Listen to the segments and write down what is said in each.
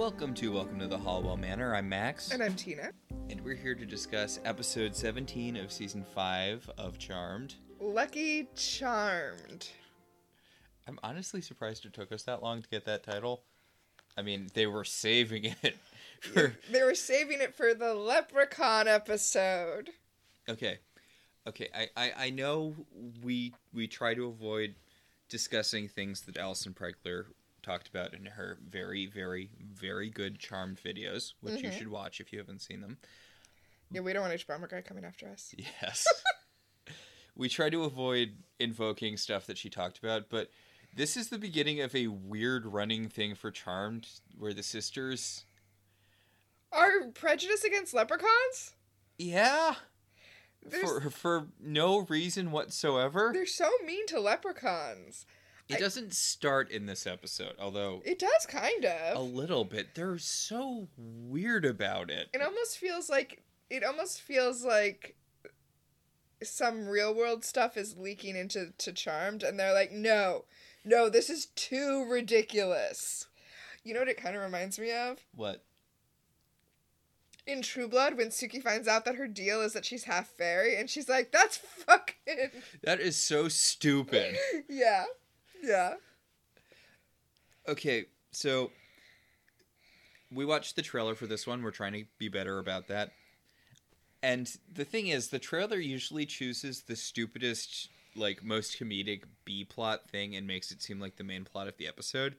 Welcome to Welcome to the Halliwell Manor. I'm Max, And I'm Tina. and we're here to discuss episode 17 of season 5 of Charmed. Lucky Charmed. I'm honestly surprised it took us that long to get that title. I mean, they were saving it for. They were saving it for the Leprechaun episode. Okay. Okay, I, I, I know we we try to avoid discussing things that Allison Pregler talked about in her very, very, very good Charmed videos, which you Mhm. should watch if you haven't seen them. Yeah, we don't want Hbomberguy coming after us. Yes. we try to avoid invoking stuff that she talked about, but this is the beginning of a weird running thing for Charmed where the sisters. Are prejudice against leprechauns? Yeah. There's, For, for no reason whatsoever. they're so mean to leprechauns. It I- doesn't start in this episode, although It does kind of a little bit. They're so weird about it. It almost feels like it almost feels like some real world stuff is leaking into to Charmed, and they're like, no, no, this is too ridiculous. You know what it kind of reminds me of? What? in True Blood when Sookie finds out that her deal is that she's half fairy and she's like, that's fucking That is so stupid. Yeah. Yeah. Okay, so we watched the trailer for this one. We're trying to be better about that. And the thing is, the trailer usually chooses the stupidest, like most comedic B plot thing and makes it seem like the main plot of the episode.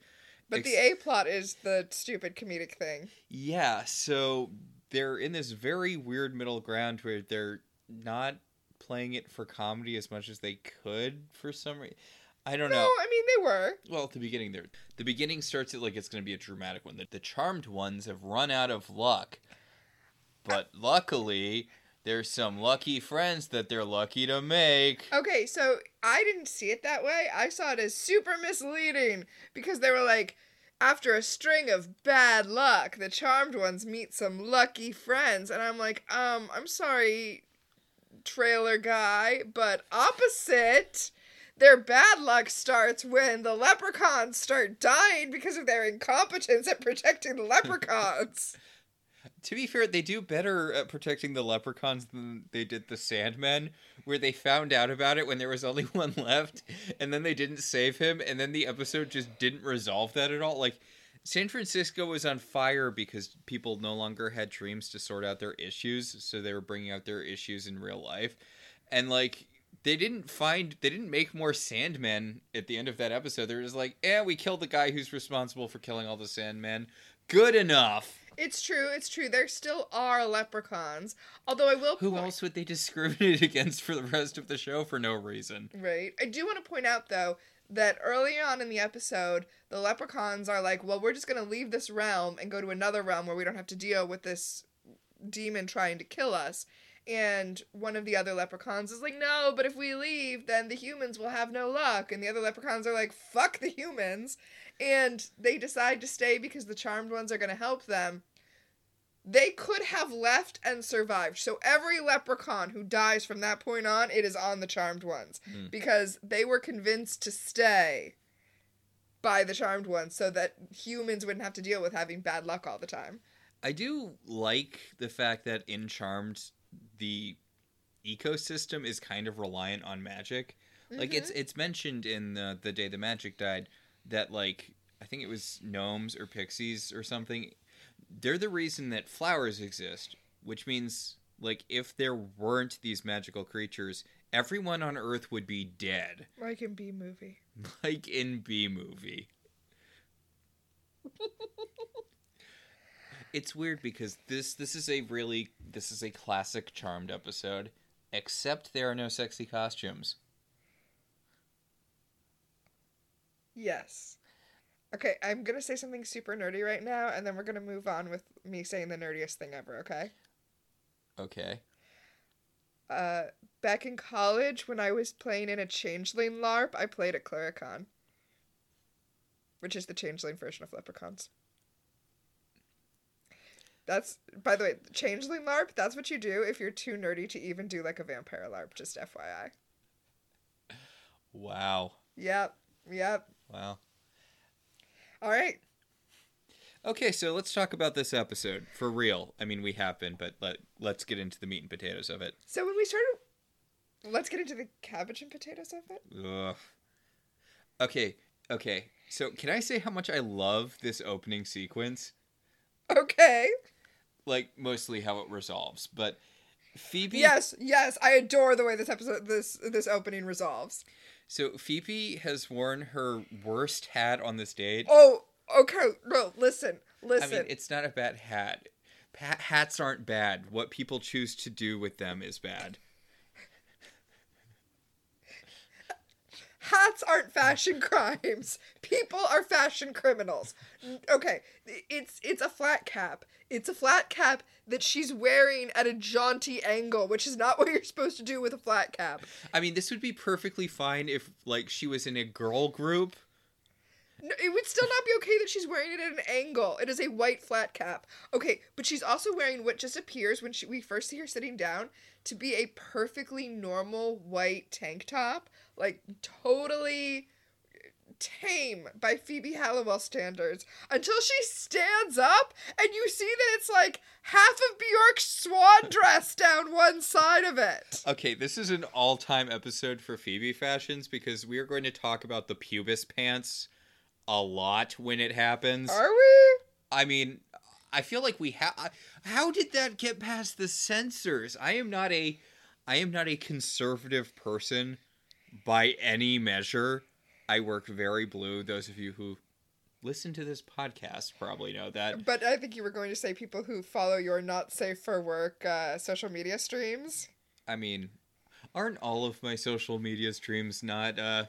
But Ex- the A plot is the stupid comedic thing. Yeah, so they're in this very weird middle ground where they're not playing it for comedy as much as they could for some reason. I don't know. No, know. I mean they were. Well, at the beginning there, the beginning starts it like it's going to be a dramatic one. The, the charmed ones have run out of luck, but luckily there's some lucky friends that they're lucky to make. Okay, so I didn't see it that way. I saw it as super misleading because they were like, after a string of bad luck, the charmed ones meet some lucky friends, and I'm like, um, I'm sorry, trailer guy, but opposite. Their bad luck starts when the leprechauns start dying because of their incompetence at protecting the leprechauns. To be fair, they do better at protecting the leprechauns than they did the Sandmen, where they found out about it when there was only one left, and then they didn't save him, and then the episode just didn't resolve that at all. Like, San Francisco was on fire because people no longer had dreams to sort out their issues, so they were bringing out their issues in real life. And, like, they didn't find, they didn't make more Sandmen at the end of that episode. They're just like, eh, we killed the guy who's responsible for killing all the Sandmen. Good enough. It's true, it's true. There still are leprechauns. Although I will Who point- else would they discriminate against for the rest of the show for no reason? Right. I do want to point out though that early on in the episode, the leprechauns are like, "Well, we're just going to leave this realm and go to another realm where we don't have to deal with this demon trying to kill us." And one of the other leprechauns is like, "No, but if we leave, then the humans will have no luck." And the other leprechauns are like, "Fuck the humans." And they decide to stay because the charmed ones are going to help them. They could have left and survived. So every leprechaun who dies from that point on, it is on the charmed ones Hmm. because they were convinced to stay by the charmed ones so that humans wouldn't have to deal with having bad luck all the time. I do like the fact that in Charmed, the ecosystem is kind of reliant on magic. Like it's it's mentioned in the the day the magic died that like I think it was gnomes or pixies or something. They're the reason that flowers exist, which means like if there weren't these magical creatures, everyone on Earth would be dead. Like in B movie. like in B movie. It's weird because this this is a really this is a classic charmed episode except there are no sexy costumes. Yes. Okay, I'm gonna say something super nerdy right now, and then we're gonna move on with me saying the nerdiest thing ever. Okay. Okay. Uh, back in college, when I was playing in a changeling LARP, I played a Clurichaun, which is the changeling version of leprechauns. That's, by the way, changeling LARP. That's what you do if you're too nerdy to even do like a vampire LARP. Just FYI. Wow. Yep. Yep. Wow. All right. Okay, so let's talk about this episode for real. I mean, we have been, but let let's get into the meat and potatoes of it. So when we started, let's get into the cabbage and potatoes of it. Ugh. Okay, okay. So can I say how much I love this opening sequence? Okay. Like mostly how it resolves, but Phoebe. Yes, yes, I adore the way this episode, this this opening resolves. So Phoebe has worn her worst hat on this date. Oh, okay. No, listen, I listen. mean, it's not a bad hat. Hats aren't bad. What people choose to do with them is bad. Hats aren't fashion crimes. People are fashion criminals. Okay, it's it's a flat cap. It's a flat cap that she's wearing at a jaunty angle, which is not what you're supposed to do with a flat cap. I mean, this would be perfectly fine if like she was in a girl group. No, it would still not be okay that she's wearing it at an angle. It is a white flat cap. Okay, but she's also wearing what just appears when she, we first see her sitting down to be a perfectly normal white tank top, like totally tame by Phoebe Halliwell standards, until she stands up and you see that it's like half of Bjork's swan dress down one side of it. Okay, this is an all-time episode for Phoebe fashions because we are going to talk about the pubis pants a lot when it happens. Are we? I mean, I feel like we have. How did that get past the censors? I am not a, I am not a conservative person by any measure. I work very blue. Those of you who listen to this podcast probably know that. But I think you were going to say people who follow your not safe for work uh, social media streams. I mean, aren't all of my social media streams not uh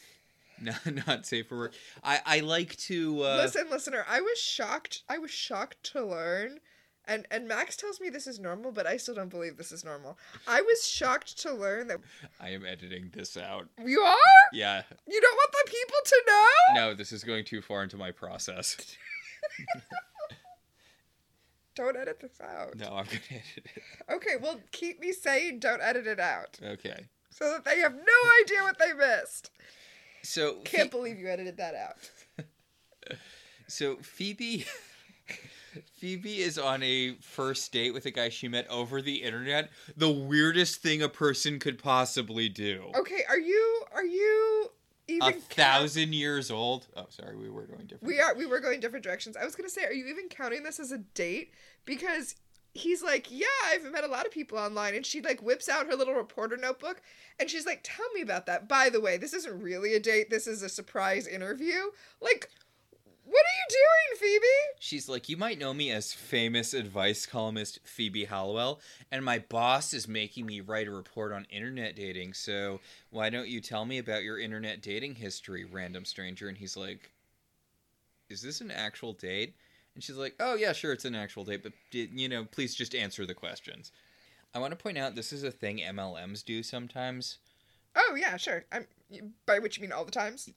not not safe for work? I I like to uh Listen, listener, I was shocked. I was shocked to learn, and and Max tells me this is normal, but I still don't believe this is normal. I was shocked to learn that I am editing this out. you are. Yeah. You don't want the people to know. No, this is going too far into my process. Don't edit this out. No, I'm gonna edit it. Okay, well, keep me saying don't edit it out, Okay. so that they have no idea what they missed. So Can't Phe- believe you edited that out. so Phoebe Phoebe is on a first date with a guy she met over the internet. The weirdest thing a person could possibly do. Okay, are you are you even a count- thousand years old. Oh, sorry, we were going different. We are we were going different directions. I was gonna say, are you even counting this as a date? Because he's like, Yeah, I've met a lot of people online and she like whips out her little reporter notebook and she's like, Tell me about that. By the way, this isn't really a date, this is a surprise interview. Like, what are you doing, Phoebe? She's like, you might know me as famous advice columnist Phoebe Halliwell, and my boss is making me write a report on internet dating. So why don't you tell me about your internet dating history, random stranger? And he's like, is this an actual date? And she's like, oh yeah, sure, it's an actual date, but you know, please just answer the questions. I want to point out this is a thing MLMs do sometimes. Oh yeah, sure. I'm by which you mean all the times?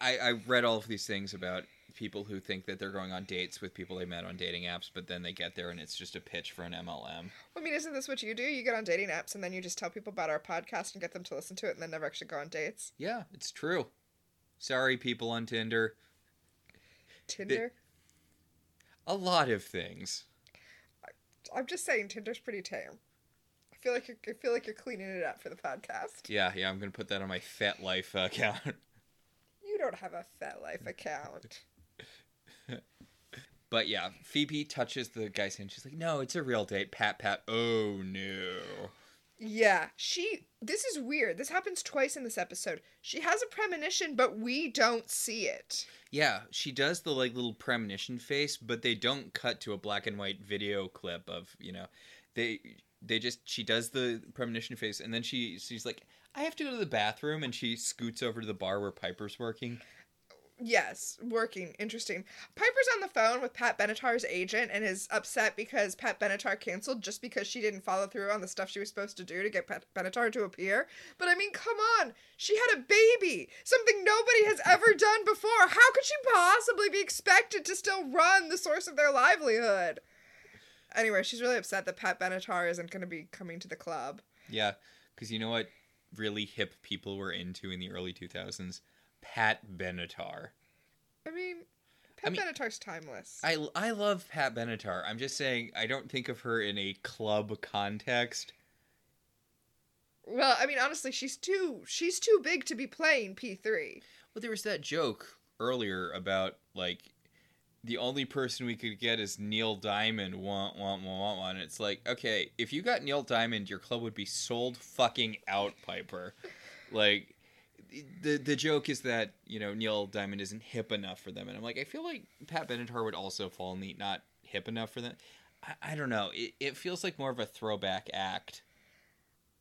I, I read all of these things about people who think that they're going on dates with people they met on dating apps, but then they get there and it's just a pitch for an MLM. I mean, isn't this what you do? You get on dating apps and then you just tell people about our podcast and get them to listen to it and then never actually go on dates. Yeah, it's true. Sorry, people on Tinder. Tinder? A lot of things. I'm just saying Tinder's pretty tame. I feel like you're, I feel like you're cleaning it up for the podcast. Yeah, yeah, I'm gonna put that on my FetLife account. You don't have a FetLife account. But yeah, Phoebe touches the guy's hand. She's like, "No, it's a real date." Pat, pat. Oh no. Yeah, she. This is weird. This happens twice in this episode. She has a premonition, but we don't see it. Yeah, she does the like little premonition face, but they don't cut to a black and white video clip of you know, they they just she does the premonition face, and then she she's like, "I have to go to the bathroom," and she scoots over to the bar where Piper's working. Yes, working. Interesting. Piper's on the phone with Pat Benatar's agent and is upset because Pat Benatar canceled just because she didn't follow through on the stuff she was supposed to do to get Pat Benatar to appear. But I mean, come on. She had a baby. Something nobody has ever done before. How could she possibly be expected to still run the source of their livelihood? Anyway, she's really upset that Pat Benatar isn't going to be coming to the club. Yeah, because you know what really hip people were into in the early 2000s? Pat Benatar. I mean, Pat mean- Benatar's timeless. I I love Pat Benatar. I'm just saying I don't think of her in a club context. well, I mean, honestly, she's too she's too big to be playing P three. Well, there was that joke earlier about like the only person we could get is Neil Diamond. Want want want want want. It's like okay, if you got Neil Diamond, your club would be sold fucking out, Piper. like the the joke is that you know Neil Diamond isn't hip enough for them, and I'm like I feel like Pat Benatar would also fall in the not hip enough for them. I, I don't know. It, it feels like more of a throwback act.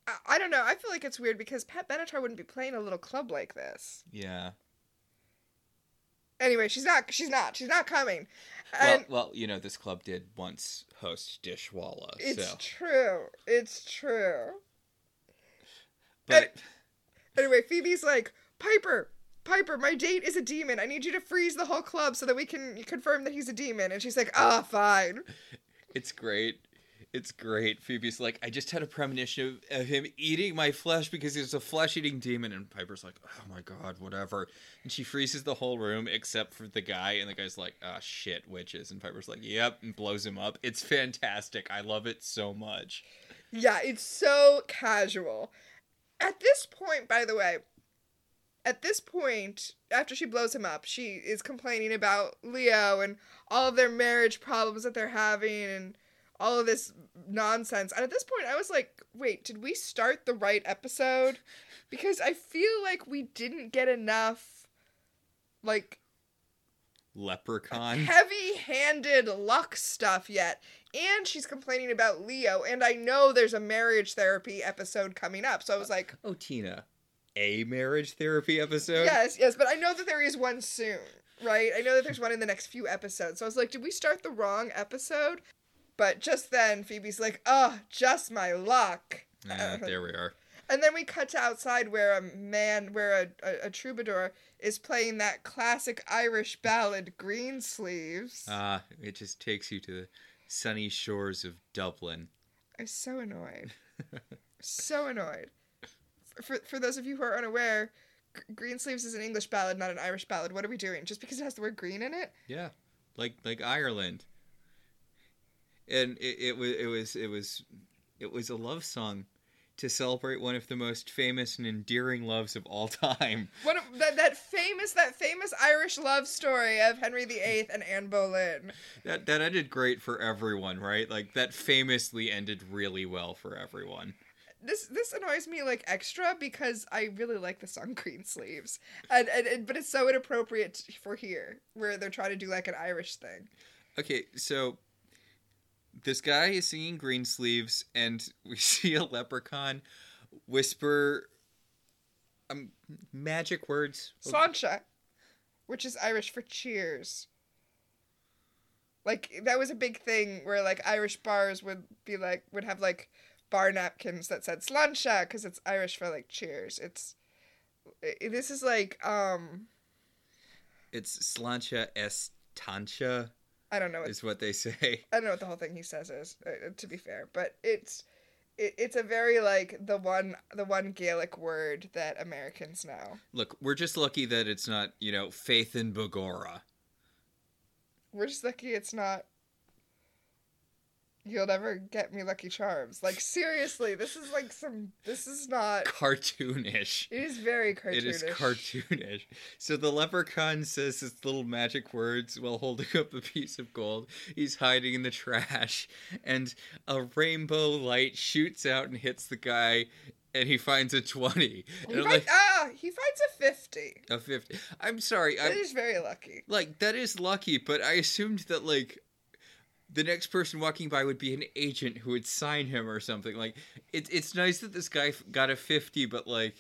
I, I don't know. I feel like it's weird because Pat Benatar wouldn't be playing a little club like this. Yeah. Anyway, she's not. She's not. She's not coming. Well, And well, you know, this club did once host Dishwalla, it's so. true. It's true. But Anyway, Phoebe's like, Piper, Piper, my date is a demon. I need you to freeze the whole club so that we can confirm that he's a demon. And she's like, ah, fine. it's great. It's great. Phoebe's like, I just had a premonition of, of him eating my flesh because he's a flesh eating demon. And Piper's like, oh my god, whatever. And she freezes the whole room except for the guy. And the guy's like, ah, shit, witches. And Piper's like, yep, and blows him up. It's fantastic. I love it so much. Yeah, it's so casual. At this point, by the way, at this point, after she blows him up, she is complaining about Leo and all of their marriage problems that they're having and all of this nonsense. And at this point, I was like, wait, did we start the right episode? Because I feel like we didn't get enough, like, Leprechaun. heavy handed luck stuff yet. And she's complaining about Leo. And I know there's a marriage therapy episode coming up. So I was like, Oh, Tina. A marriage therapy episode? yes, yes. But I know that there is one soon, right? I know that there's one in the next few episodes. So I was like, did we start the wrong episode? But just then, Phoebe's like, oh, just my luck. Ah, there we are. And then we cut to outside where a man, where a, a, a troubadour is playing that classic Irish ballad, Green Sleeves. Ah, it just takes you to the sunny shores of Dublin. I'm so annoyed. so annoyed. For, for those of you who are unaware, Green Sleeves is an English ballad, not an Irish ballad. What are we doing? Just because it has the word green in it? Yeah, like like Ireland. And it, it was it was it was it was a love song to celebrate one of the most famous and endearing loves of all time. One of, that, that famous that famous Irish love story of Henry VIII and Anne Boleyn. That that ended great for everyone, right? Like that famously ended really well for everyone. This this annoys me like extra because I really like the song Green Sleeves, and, and, and but it's so inappropriate for here where they're trying to do like an Irish thing. Okay, so this guy is singing green sleeves and we see a leprechaun whisper um magic words. Sláinte, which is Irish for cheers. Like that was a big thing where like Irish bars would be like would have like bar napkins that said sláinte because it's Irish for like cheers. It's i this is like um It's slancha estancha I don't know what is what they say. I don't know what the whole thing he says is uh, to be fair, but it's it, it's a very like the one the one Gaelic word that Americans know. Look, we're just lucky that it's not, you know, faith in Bagora. We're just lucky it's not. You'll never get me Lucky Charms. Like seriously, this is like some. This is not. Cartoonish. It is very cartoonish. It is cartoonish. So the leprechaun says his little magic words while holding up a piece of gold. He's hiding in the trash, and a rainbow light shoots out and hits the guy, and he finds a twenty. He And I'm finds, like ah, he finds a fifty. a fifty. I'm sorry. That I'm is very lucky. like that is lucky, but I assumed that like the next person walking by would be an agent who would sign him or something. Like it's it's nice that this guy got a fifty, but like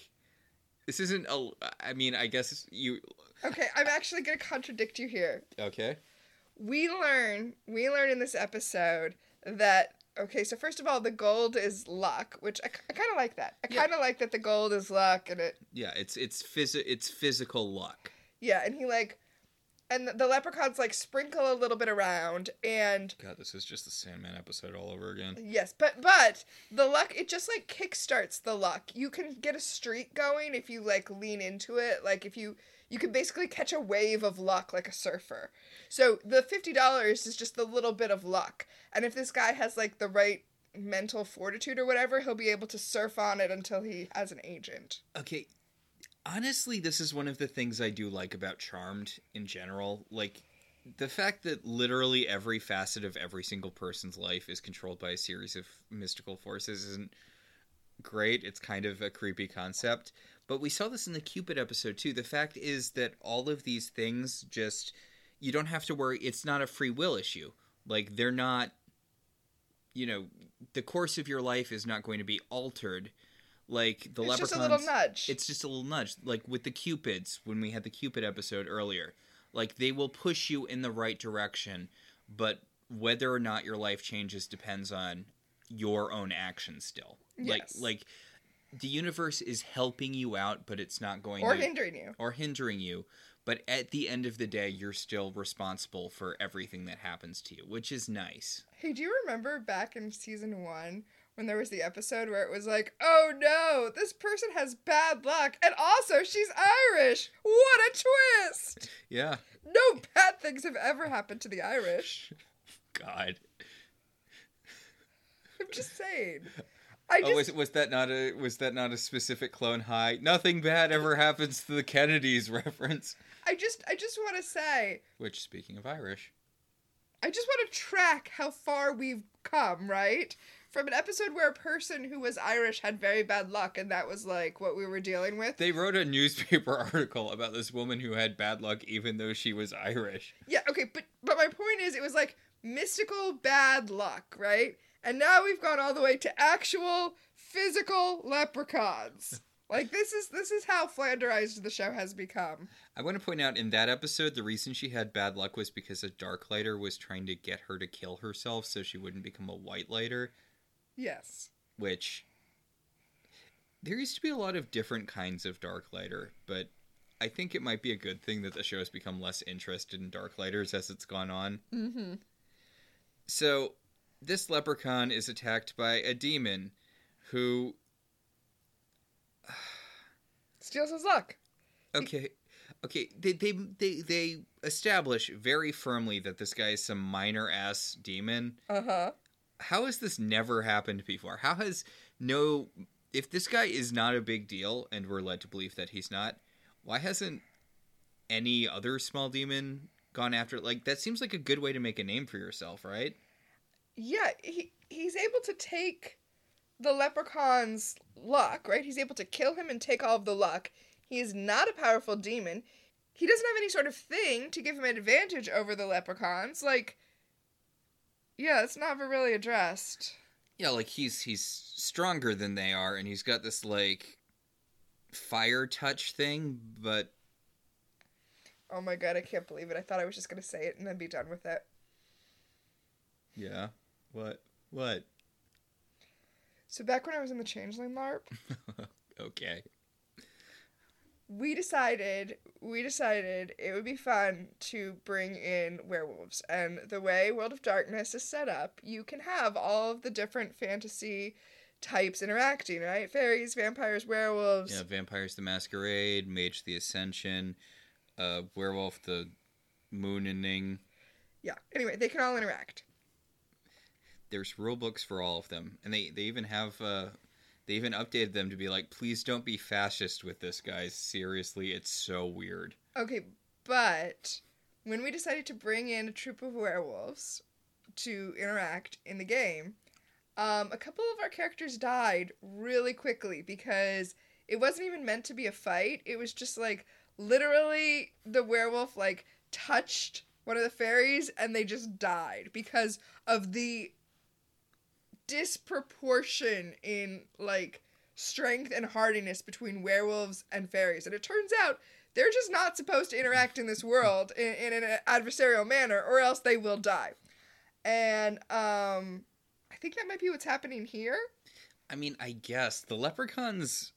this isn't a. I mean, I guess you. Okay, I'm actually gonna contradict you here. Okay. we learn we learn in this episode that okay so first of all the gold is luck which i, I kind of like that i kind of like that the gold is luck and it Yeah, it's it's phys- it's physical luck. yeah and he like and the, the leprechauns like sprinkle a little bit around and God, this is just the Sandman episode all over again. yes but but the luck it just like kickstarts the luck you can get a streak going if you like lean into it like if you you can basically catch a wave of luck like a surfer. So the fifty dollars is just the little bit of luck, and if this guy has like the right mental fortitude or whatever, he'll be able to surf on it until he has an agent. Okay. Honestly, this is one of the things I do like about Charmed in general. Like the fact that literally every facet of every single person's life is controlled by a series of mystical forces isn't great. It's kind of a creepy concept. But we saw this in the Cupid episode too. The fact is that all of these things just you don't have to worry. It's not a free will issue. Like they're not you know, the course of your life is not going to be altered like the it's leprechauns just a little nudge. it's just a little nudge like with the cupids when we had the cupid episode earlier like they will push you in the right direction but whether or not your life changes depends on your own action still like Yes. like the universe is helping you out but it's not going or to hindering you. or hindering you but at the end of the day you're still responsible for everything that happens to you which is nice Hey, do you remember back in season one when there was the episode where it was like, oh no, this person has bad luck, and also she's Irish? What a twist! yeah No bad things have ever happened to the Irish. god I'm just saying. I Oh, just was was that not a was that not a specific Clone High? Nothing bad ever happens to the Kennedys reference. I just I just want to say Which, speaking of Irish, I just want to track how far we've come, right? From an episode where a person who was Irish had very bad luck and that was like what we were dealing with. they wrote a newspaper article about this woman who had bad luck, even though she was Irish. Yeah, okay, but but my point is it was like mystical bad luck, right? And now we've gone all the way to actual physical leprechauns. Like this is this is how flanderized the show has become. I want to point out in that episode, the reason she had bad luck was because a Darklighter was trying to get her to kill herself so she wouldn't become a White Lighter. Yes. Which there used to be a lot of different kinds of Darklighter, but I think it might be a good thing that the show has become less interested in Darklighters as it's gone on. Mm-hmm. So, this leprechaun is attacked by a demon who. Steals his luck. Okay. Okay, they, they they they establish very firmly that this guy is some minor ass demon. Uh-huh. How has this never happened before? How has no if this guy is not a big deal and we're led to believe that he's not, why hasn't any other small demon gone after it? like that seems like a good way to make a name for yourself, right? Yeah, he he's able to take the leprechaun's luck, right? He's able to kill him and take all of the luck. He is not a powerful demon. He doesn't have any sort of thing to give him an advantage over the leprechauns. Like, yeah, it's never really addressed. Yeah, like he's he's stronger than they are, and he's got this like fire touch thing, but Oh my god, I can't believe it. I thought I was just gonna say it and then be done with it. yeah. What? What? So back when I was in the Changeling LARP, okay. We decided we decided it would be fun to bring in werewolves and the way world of darkness is set up you can have all of the different fantasy types interacting right fairies vampires werewolves Yeah, Vampires the Masquerade, Mage the Ascension, uh Werewolf the moon Mooning. yeah anyway they can all interact There's rule books for all of them. And they they even have uh they even updated them to be like, please don't be fascist with this, guys. Seriously, it's so weird. okay but when we decided to bring in a troop of werewolves to interact in the game um, a couple of our characters died really quickly because it wasn't even meant to be a fight it was just like literally the werewolf like touched one of the fairies and they just died because of the disproportion in like strength and hardiness between werewolves and fairies. And it turns out they're just not supposed to interact in this world in, in an adversarial manner or else they will die. And um i think that might be what's happening here. I mean, I guess. The leprechauns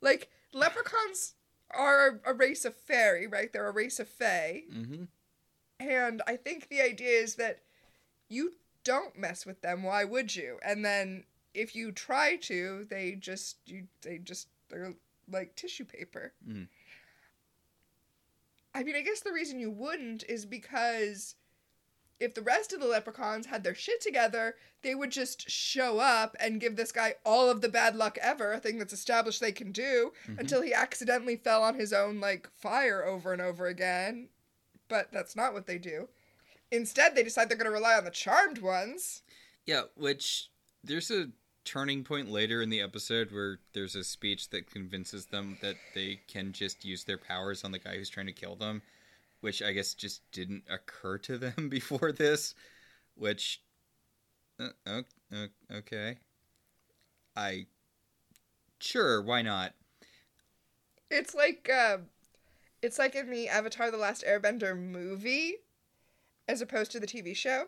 like leprechauns are a race of fairy right? They're a race of fae hmm And I think the idea is that you don't mess with them. Why would you? And then if you try to, they just you they just they're like tissue paper. Mm. I mean, I guess the reason you wouldn't is because if the rest of the leprechauns had their shit together, they would just show up and give this guy all of the bad luck ever, a thing that's established they can do, Mhm. until he accidentally fell on his own, like, fire over and over again. But that's not what they do. Instead, they decide they're going to rely on the charmed ones. Yeah, which there's a turning point later in the episode where there's a speech that convinces them that they can just use their powers on the guy who's trying to kill them, which I guess just didn't occur to them before this, which uh, okay. I sure, why not? It's like, uh, it's like in the Avatar The Last Airbender movie, as opposed to the TV show.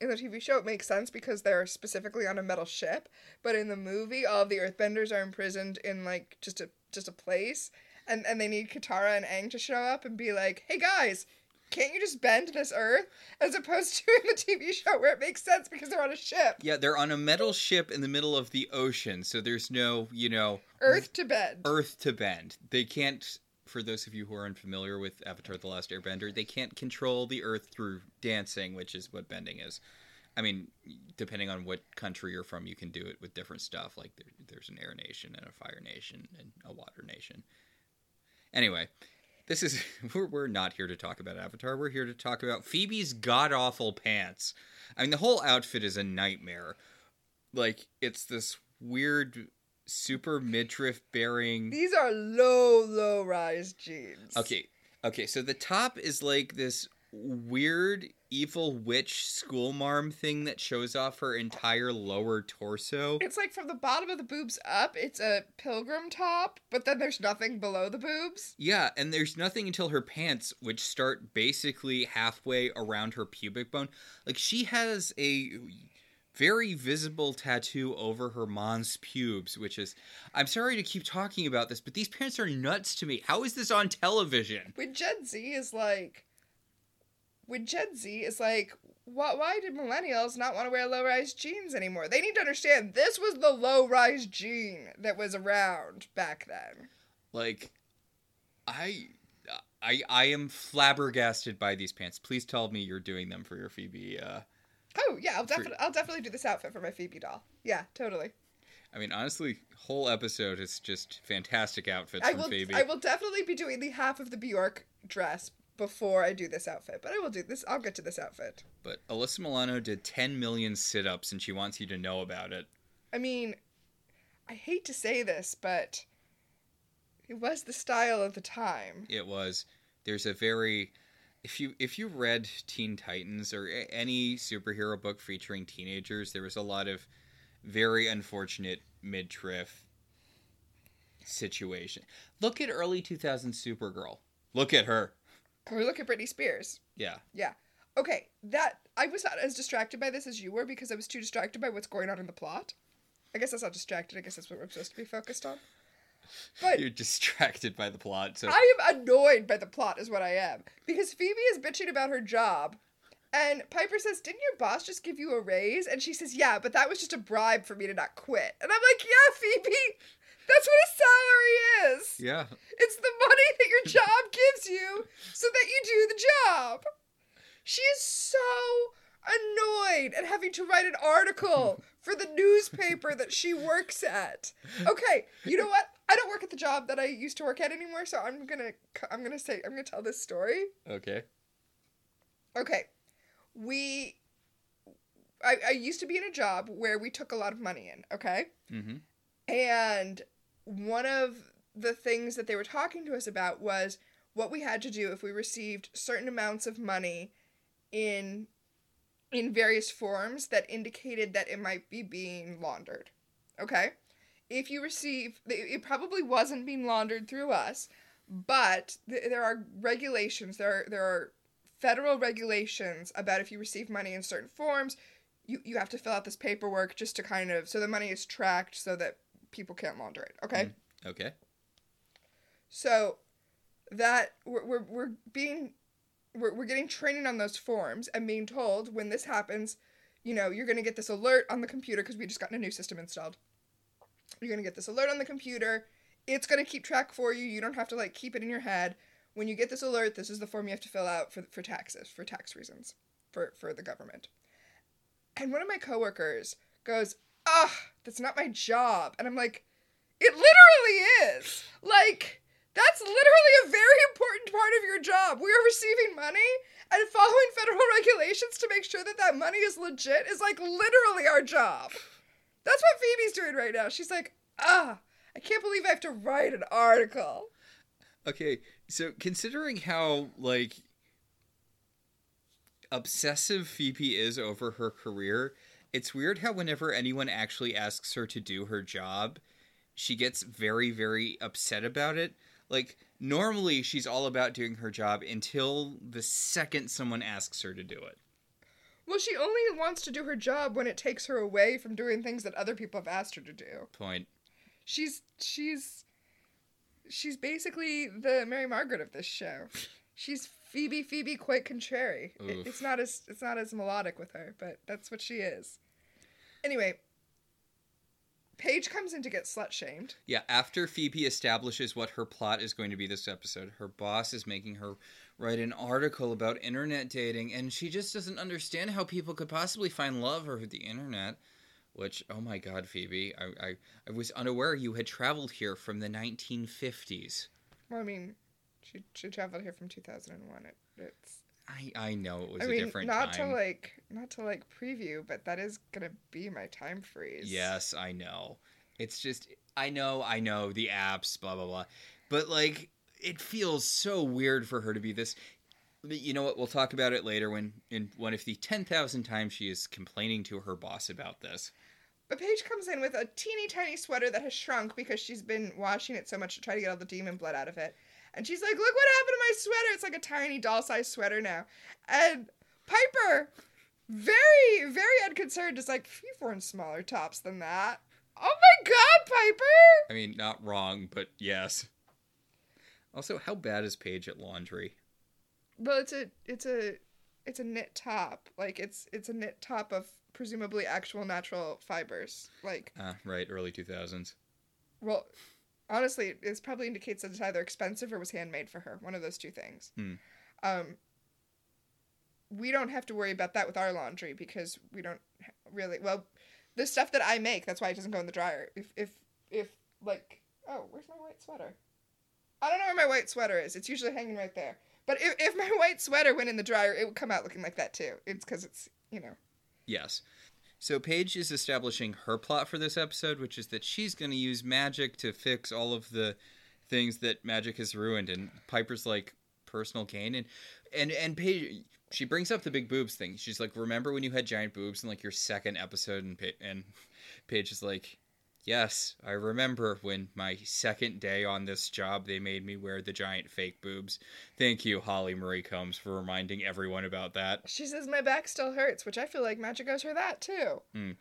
In the TV show, it makes sense because they're specifically on a metal ship, but in the movie, all of the Earthbenders are imprisoned in like just a just a place, and and they need Katara and Aang to show up and be like, "Hey guys, can't you just bend this Earth?" As opposed to in the TV show where it makes sense because they're on a ship, Yeah, they're on a metal ship in the middle of the ocean, so there's no, you know, Earth to bend. earth to bend. They can't for those of you who are unfamiliar with Avatar the Last Airbender, they can't control the earth through dancing, which is what bending is. I mean, depending on what country you're from, you can do it with different stuff. Like there, there's an air nation and a fire nation and a water nation. Anyway, this is we're, we're not here to talk about Avatar. We're here to talk about Phoebe's god awful pants. I mean, the whole outfit is a nightmare. Like it's this weird super midriff bearing These are low, low rise jeans. Okay. Okay, so the top is like this weird evil witch schoolmarm thing that shows off her entire lower torso. It's like from the bottom of the boobs up, it's a pilgrim top, but then there's nothing below the boobs. Yeah, and there's nothing until her pants, which start basically halfway around her pubic bone. Like she has a very visible tattoo over her mom's pubes, which is I'm sorry to keep talking about this, but these pants are nuts to me. How is this on television? When Gen Z is like, when Gen Z is like, why, why did millennials not want to wear low rise jeans anymore? They need to understand this was the low rise jean that was around back then. Like, I, I, I am flabbergasted by these pants. Please tell me you're doing them for your Phoebe. Uh, Oh yeah, I'll definitely I'll definitely do this outfit for my Phoebe doll. Yeah, totally. I mean, honestly, whole episode is just fantastic outfits I from will Phoebe. I will definitely be doing the half of the Bjork dress before I do this outfit, but I will do this. I'll get to this outfit. But Alyssa Milano did 10 million sit-ups, and she wants you to know about it. I mean, I hate to say this, but it was the style of the time. It was. There's a very. If you if you read Teen Titans or any superhero book featuring teenagers, there was a lot of very unfortunate midriff situation. Look at early 2000 Supergirl. Look at her. Or look at Britney Spears. Yeah. Yeah. Okay, that I was not as distracted by this as you were because I was too distracted by what's going on in the plot. I guess that's not distracted. I guess that's what we're supposed to be focused on. But You're distracted by the plot. So I am annoyed by the plot, is what I am. Because Phoebe is bitching about her job. And Piper says, Didn't your boss just give you a raise? And she says, Yeah, but that was just a bribe for me to not quit. And I'm like, Yeah, Phoebe, that's what a salary is. yeah. It's the money that your job gives you so that you do the job. She is so annoyed at having to write an article for the newspaper that she works at. Okay, you know what? I don't work at the job that I used to work at anymore, so I'm gonna I'm gonna say I'm gonna tell this story. Okay. Okay, we. I, I used to be in a job where we took a lot of money in. Okay, Mm-hmm. and one of the things that they were talking to us about was what we had to do if we received certain amounts of money in in various forms that indicated that it might be being laundered. Okay? If you receive it probably wasn't being laundered through us, but th- there are regulations, there are, there are federal regulations about if you receive money in certain forms, you, you have to fill out this paperwork just to kind of so the money is tracked so that people can't launder it. Okay? Mm, okay. So that we're, we're, we're being we're, we're getting training on those forms and being told when this happens, you know, you're going to get this alert on the computer because we just got a new system installed. You're going to get this alert on the computer. It's going to keep track for you. You don't have to like keep it in your head. when you get this alert, this is the form you have to fill out for for taxes, for tax reasons, for for the government. And one of my coworkers goes, "Ah, that's not my job," and I'm like, "It literally is. Like." That's literally a very important part of your job. We are receiving money and following federal regulations to make sure that that money is legit is like literally our job. That's what Phoebe's doing right now. She's like, ah, I can't believe I have to write an article. Okay, so considering how like obsessive Phoebe is over her career, it's weird how whenever anyone actually asks her to do her job, she gets very very upset about it. Like normally she's all about doing her job until the second someone asks her to do it. Well, she only wants to do her job when it takes her away from doing things that other people have asked her to do. Point. She's she's she's basically the Mary Margaret of this show. She's Phoebe Phoebe quite contrary. It, it's not as it's not as melodic with her, but that's what she is. Anyway, Paige comes in to get slut shamed. Yeah, after Phoebe establishes what her plot is going to be this episode, her boss is making her write an article about internet dating, and she just doesn't understand how people could possibly find love over the internet. Which, oh my god, Phoebe, I, I, I was unaware you had traveled here from the 1950s. Well, I mean, she she traveled here from 2001. It, it's I, I know it was I a mean, different not time. to like not to like preview, but that is gonna be my time freeze. Yes, I know. It's just I know, I know the apps, blah blah blah. But like it feels so weird for her to be this you know what? We'll talk about it later when in one of the 10,000 times she is complaining to her boss about this. But Paige comes in with a teeny tiny sweater that has shrunk because she's been washing it so much to try to get all the demon blood out of it. And she's like, "Look what happened to my sweater! It's like a tiny doll-sized sweater now." And Piper, very very unconcerned, is like, "You've worn smaller tops than that." Oh my God, Piper! I mean, not wrong, but yes. Also, how bad is Paige at laundry? Well, it's a it's a it's a knit top. Like it's it's a knit top of presumably actual natural fibers. Like Ah, right, early 2000s. well, honestly, it probably indicates that it's either expensive or was handmade for her. One of those two things. Hmm. Um, we don't have to worry about that with our laundry because we don't really. Well, the stuff that I make, that's why it doesn't go in the dryer. If if if like, oh, where's my white sweater? I don't know where my white sweater is. It's usually hanging right there. But if, if my white sweater went in the dryer, it would come out looking like that too. It's because it's you know. Yes. So Paige is establishing her plot for this episode, which is that she's going to use magic to fix all of the things that magic has ruined, and Piper's like personal gain, and and and Paige she brings up the big boobs thing. She's like, "Remember when you had giant boobs in like your second episode?" And pa- and Paige is like, "Yes, I remember when my second day on this job they made me wear the giant fake boobs." Thank you, Holly Marie Combs, for reminding everyone about that. She says my back still hurts, which I feel like magic owes her that too. Hmm.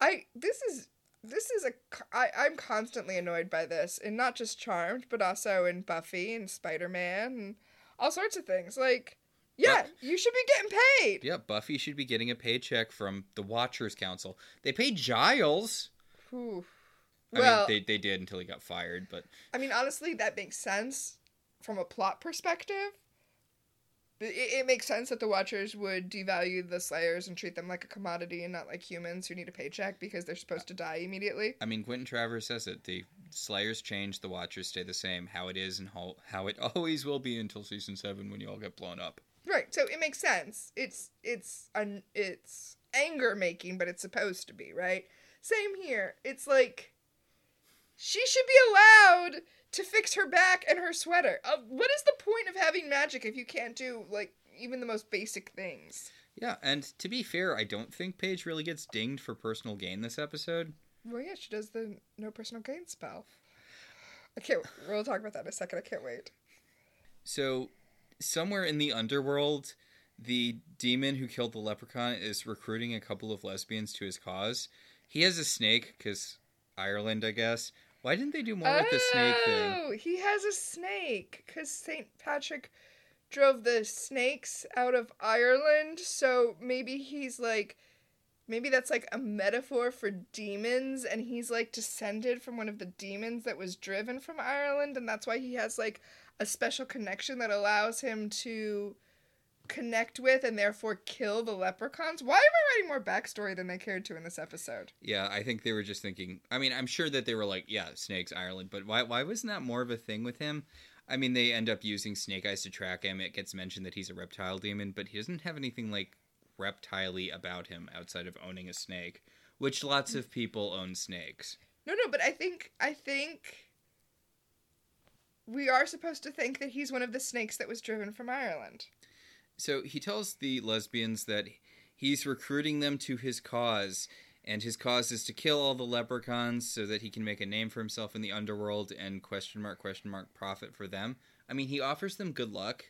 I this is this is a I I'm constantly annoyed by this, and not just Charmed, but also in Buffy and Spider Man and all sorts of things. Like, yeah, you should be getting paid. Yeah, Buffy should be getting a paycheck from the Watchers Council. They pay Giles. Whew. I Well, mean, they, they did until he got fired, but I mean, honestly, that makes sense from a plot perspective. It, it makes sense that the Watchers would devalue the Slayers and treat them like a commodity and not like humans who need a paycheck because they're supposed to die immediately. I mean, Quentin Travers says it. The Slayers change, the Watchers stay the same. How it is and how, how it always will be until season seven when you all get blown up. Right, so it makes sense. It's it's un, it's anger making, but it's supposed to be right. Same here. It's like she should be allowed to fix her back and her sweater. Uh, what is the point of having magic if you can't do like even the most basic things? Yeah, and to be fair, I don't think Paige really gets dinged for personal gain this episode. Well, yeah, she does the no personal gain spell. I can't. We'll talk about that in a second. I can't wait. So, somewhere in the underworld, the demon who killed the leprechaun is recruiting a couple of lesbians to his cause. He has a snake because Ireland, I guess. Why didn't they do more with the snake thing? Oh, he has a snake because St. Patrick drove the snakes out of Ireland. So maybe he's like maybe that's like a metaphor for demons and he's like descended from one of the demons that was driven from Ireland and that's why he has like a special connection that allows him to connect with and therefore kill the leprechauns. Why am I writing more backstory than they cared to in this episode? Yeah, I think they were just thinking. I mean, I'm sure that they were like, yeah, snakes, Ireland, but why? Why wasn't that more of a thing with him? I mean, they end up using snake eyes to track him. It gets mentioned that he's a reptile demon, but he doesn't have anything like reptile about him outside of owning a snake, which lots of people own snakes. No, no, but I think I think we are supposed to think that he's one of the snakes that was driven from Ireland. So he tells the lesbians that he's recruiting them to his cause, and his cause is to kill all the leprechauns so that he can make a name for himself in the underworld and question mark question mark profit for them. I mean, he offers them good luck,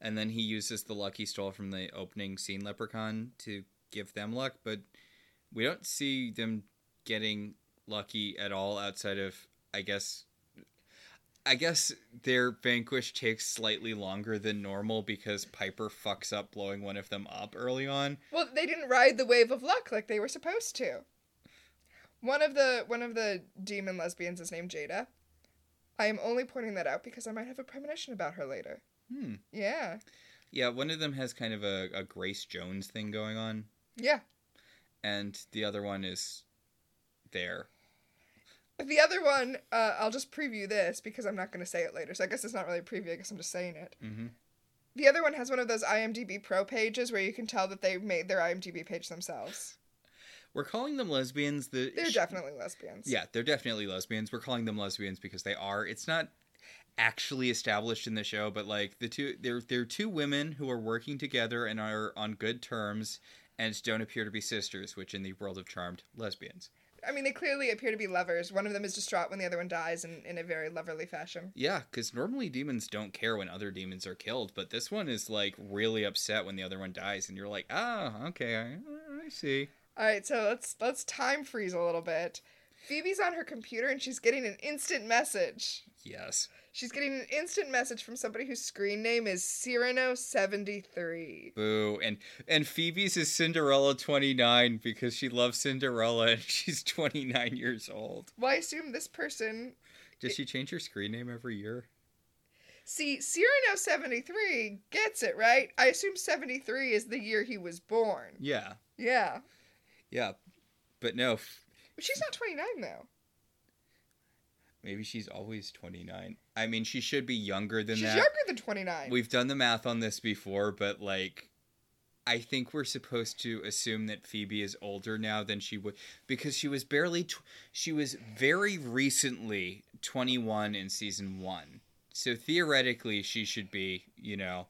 and then he uses the luck he stole from the opening scene leprechaun to give them luck, but we don't see them getting lucky at all outside of I guess I guess their vanquish takes slightly longer than normal because Piper fucks up blowing one of them up early on. Well, they didn't ride the wave of luck like they were supposed to. One of the one of the demon lesbians is named Jada. I am only pointing that out because I might have a premonition about her later. Hmm. Yeah. Yeah, one of them has kind of a, a Grace Jones thing going on, Yeah. and the other one is there. The other one, uh, I'll just preview this because I'm not going to say it later. So I guess it's not really a preview. I guess I'm just saying it. Mm-hmm. The other one has one of those IMDb Pro pages where you can tell that they made their IMDb page themselves. We're calling them lesbians. The They're definitely lesbians. Yeah, they're definitely lesbians. We're calling them lesbians because they are. It's not actually established in the show, but like the two they're they're two women who are working together and are on good terms and don't appear to be sisters, which in the world of Charmed, lesbians. I mean, they clearly appear to be lovers. One of them is distraught when the other one dies in, in a very loverly fashion. Yeah, because normally demons don't care when other demons are killed, but this one is like really upset when the other one dies, and you're like, ah, okay, I, I see. All right, so let's let's time freeze a little bit. Phoebe's on her computer and she's getting an instant message. Yes. She's getting an instant message from somebody whose screen name is Cyrano73. Boo. And and Phoebe's is Cinderella 29 because she loves Cinderella and she's 29 years old. Well, I assume this person. Does she change her screen name every year? See, Cyrano73 gets it, right? I assume 73 is the year he was born. Yeah. Yeah. Yeah. But no, But she's not 29, though. maybe she's always 29. I mean, she should be younger than She's that. She's younger than 29. We've done the math on this before, but like I think we're supposed to assume that Phoebe is older now than she would because she was barely tw- she was very recently 21 in season 1. So theoretically she should be, you know,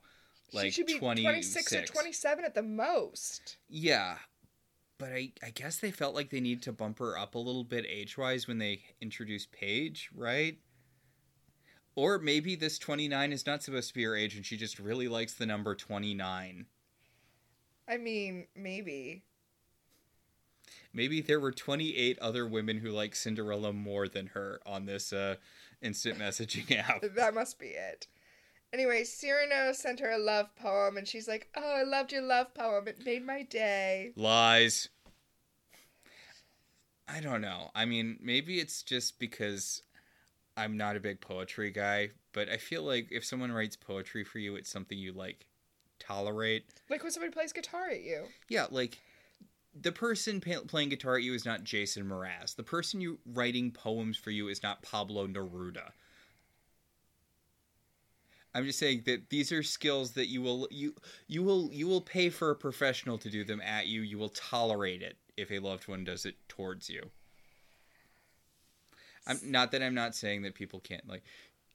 like she should be 26. 26 or 27 at the most. Yeah. But I, I guess they felt like they need to bump her up a little bit age wise when they introduced Paige, right? Or maybe this 29 is not supposed to be her age and she just really likes the number 29. I mean, maybe. Maybe there were 28 other women who like Cinderella more than her on this uh, instant messaging app. That must be it. Anyway, Cyrano sent her a love poem, and she's like, Oh, I loved your love poem. It made my day. Lies. I don't know. I mean, maybe it's just because I'm not a big poetry guy, but I feel like if someone writes poetry for you, it's something you like tolerate. Like when somebody plays guitar at you. Yeah, like the person pa- playing guitar at you is not Jason Mraz. The person you writing poems for you is not Pablo Neruda. I'm just saying that these are skills that you will you you will you will pay for a professional to do them at you. You will tolerate it if a loved one does it towards you. I'm not that I'm not saying that people can't like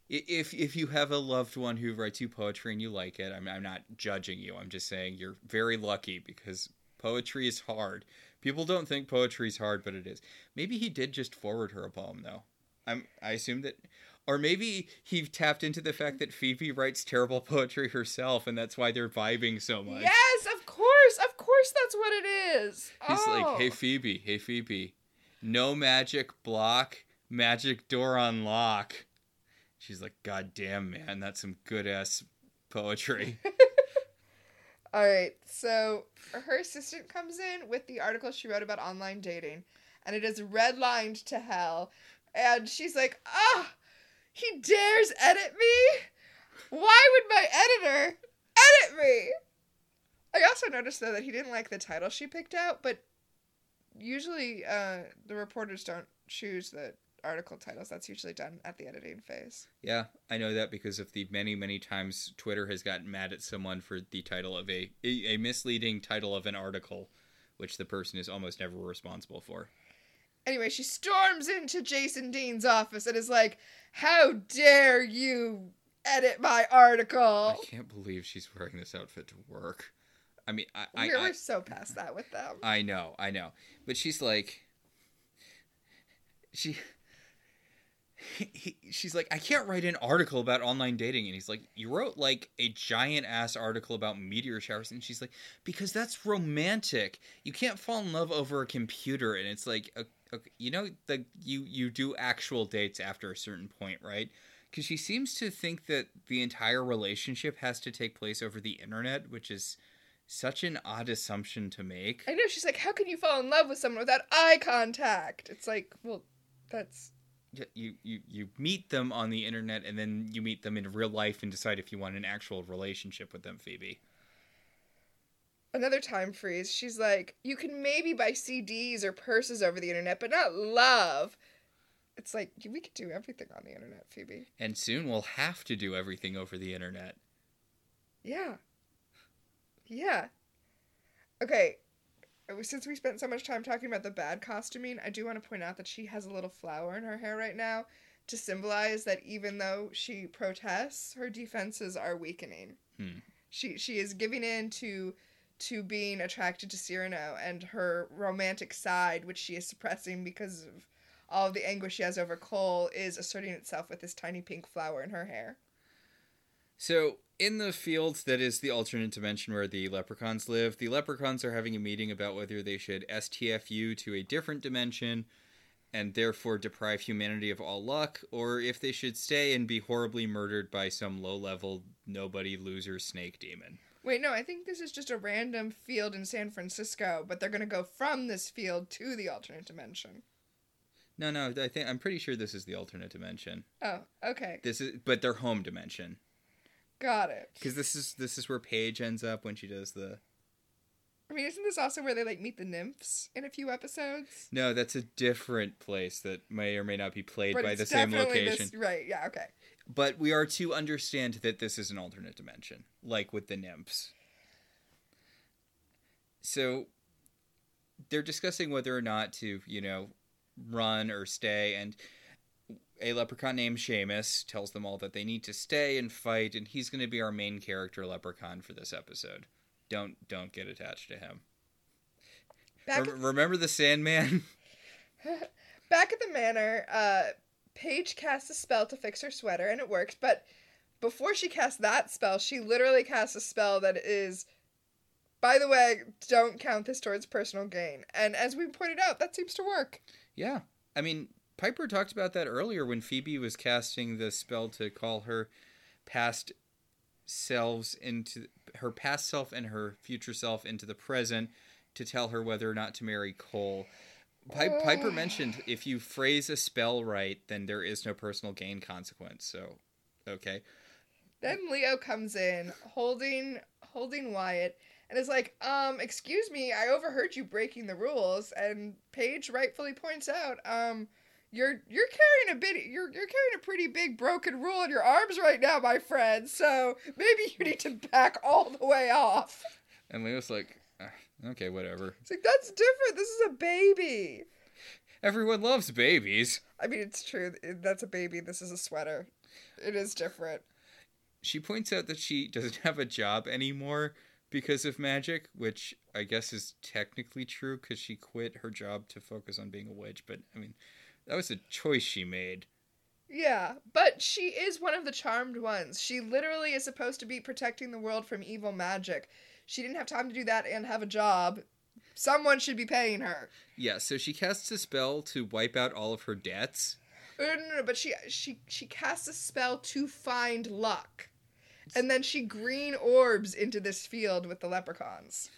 if if you have a loved one who writes you poetry and you like it, I'm I'm not judging you. I'm just saying you're very lucky because poetry is hard. People don't think poetry is hard, but it is. Maybe he did just forward her a poem though. I'm I assume that or maybe he tapped into the fact that Phoebe writes terrible poetry herself and that's why they're vibing so much. Yes, of course. Of course that's what it is. He's oh. like, "Hey Phoebe, hey Phoebe. No magic block, magic door unlock." She's like, "God damn, man, that's some good ass poetry." All right, so her assistant comes in with the article she wrote about online dating, and it is redlined to hell. And she's like, ah, he dares edit me? Why would my editor edit me? I also noticed, though, that he didn't like the title she picked out, but usually uh, the reporters don't choose the article titles. That's usually done at the editing phase. Yeah, I know that because of the many, many times Twitter has gotten mad at someone for the title of a a misleading title of an article, which the person is almost never responsible for. Anyway, she storms into Jason Dean's office and is like, "How dare you edit my article?" I can't believe she's wearing this outfit to work. I mean, I, we're, I, we're so past that with them. I know, I know, but she's like, she he, she's like, I can't write an article about online dating. And he's like, You wrote like a giant ass article about meteor showers. And she's like, Because that's romantic. You can't fall in love over a computer. And it's like, okay, you know, the you you do actual dates after a certain point, right? Because she seems to think that the entire relationship has to take place over the internet, which is such an odd assumption to make. I know. She's like, How can you fall in love with someone without eye contact? It's like, well, that's you you you meet them on the internet and then you meet them in real life and decide if you want an actual relationship with them phoebe another time freeze she's like you can maybe buy cds or purses over the internet but not love. It's like we could do everything on the internet phoebe. And soon we'll have to do everything over the internet. Yeah. Yeah. Okay. Since we spent so much time talking about the bad costuming, I do want to point out that she has a little flower in her hair right now to symbolize that even though she protests, her defenses are weakening. Hmm. She she is giving in to to being attracted to Cyrano and her romantic side, which she is suppressing because of all of the anguish she has over Cole, is asserting itself with this tiny pink flower in her hair. So in the field that is the alternate dimension where the leprechauns live, the leprechauns are having a meeting about whether they should STFU to a different dimension and therefore deprive humanity of all luck, or if they should stay and be horribly murdered by some low level, nobody loser snake demon. Wait, no, I think this is just a random field in San Francisco, but they're going to go from this field to the alternate dimension. No, no, I think I'm pretty sure this is the alternate dimension. Oh, okay. This is but their home dimension. Got it. Because this is this is where Paige ends up when she does the. I mean, isn't this also where they like meet the nymphs in a few episodes? No, that's a different place that may or may not be played but by the same location. This, right? Yeah. Okay. But we are to understand that this is an alternate dimension, like with the nymphs. So they're discussing whether or not to, you know, run or stay, and a leprechaun named Seamus tells them all that they need to stay and fight, and he's going to be our main character leprechaun for this episode. Don't don't get attached to him. Re- remember the Sandman? Back at the manor, uh, Paige casts a spell to fix her sweater, and it works. But before she casts that spell, she literally casts a spell that is. By the way, don't count this towards personal gain. And as we pointed out, that seems to work. Yeah. I mean, Piper talked about that earlier when Phoebe was casting the spell to call her past selves into her past self and her future self into the present to tell her whether or not to marry Cole. Pi- Piper mentioned if you phrase a spell right, then there is no personal gain consequence. So, okay. Then Leo comes in holding holding Wyatt and is like, "Um, excuse me, I overheard you breaking the rules." And Paige rightfully points out, "Um, you're you're carrying a bit you're you're carrying a pretty big broken rule in your arms right now, my friend. So maybe you need to back all the way off. And Leo's like, okay, whatever. It's like that's different. This is a baby. Everyone loves babies. I mean, it's true. That's a baby. This is a sweater. It is different. She points out that she doesn't have a job anymore because of magic, which I guess is technically true because she quit her job to focus on being a witch. But I mean, that was a choice she made. Yeah, but she is one of the charmed ones. She literally is supposed to be protecting the world from evil magic. She didn't have time to do that and have a job. Someone should be paying her. Yeah, so she casts a spell to wipe out all of her debts. Uh, no, no, no, but she she she casts a spell to find luck. And then she green orbs into this field with the leprechauns.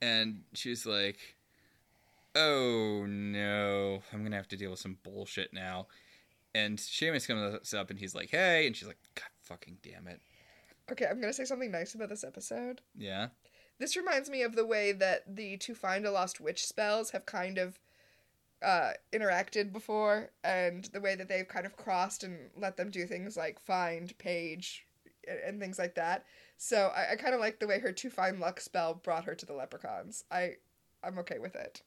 and she's like, "Oh no, I'm gonna have to deal with some bullshit now." And Seamus comes up and he's like, "Hey," and she's like, "God fucking damn it." Okay, I'm gonna say something nice about this episode. Yeah. This reminds me of the way that the to find a lost witch spells have kind of uh, interacted before, and the way that they've kind of crossed and let them do things like find Paige and, and things like that. So I, I kind of like the way her to find luck spell brought her to the leprechauns. I I'm okay with it.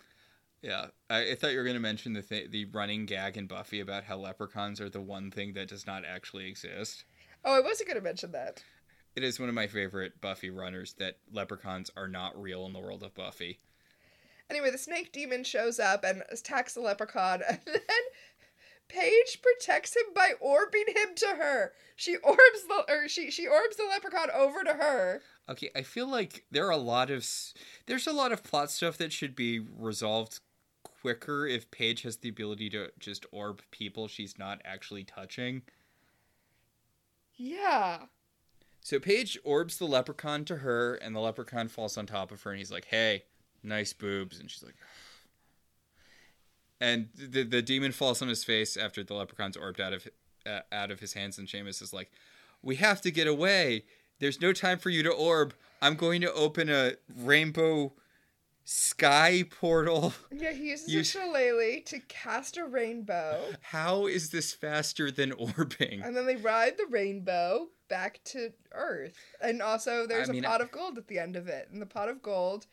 Yeah, I, I thought you were going to mention the th- the running gag in Buffy about how leprechauns are the one thing that does not actually exist. Oh, I wasn't gonna mention that. It is one of my favorite Buffy runners that leprechauns are not real in the world of Buffy. Anyway, the snake demon shows up and attacks the leprechaun, and then Paige protects him by orbing him to her. She orbs the or she she orbs the leprechaun over to her. Okay, I feel like there are a lot of there's a lot of plot stuff that should be resolved quicker if Paige has the ability to just orb people she's not actually touching. Yeah. So Paige orbs the leprechaun to her, and the leprechaun falls on top of her, and he's like, "Hey, nice boobs," and she's like, and the the demon falls on his face after the leprechaun's orbed out of uh, out of his hands, and Seamus is like, "We have to get away. There's no time for you to orb. I'm going to open a rainbow sky portal. Yeah, he uses You- a shillelagh to cast a rainbow, How is this faster than orbing?" and then they ride the rainbow back to Earth. And also, there's I mean, a pot of gold at the end of it, and the pot of gold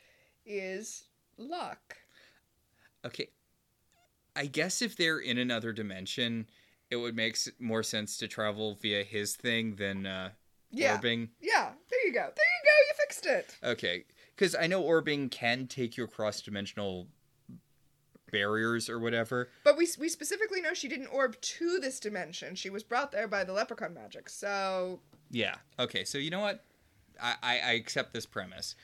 is luck. Okay. I guess if they're in another dimension, it would make more sense to travel via his thing than uh, Yeah, orbing. yeah. There you go. There you go. You fixed it. Okay. Because I know orbing can take you across dimensional barriers or whatever. But we we specifically know she didn't orb to this dimension. She was brought there by the leprechaun magic. So, Yeah. Okay. So you know what? I, I, I accept this premise.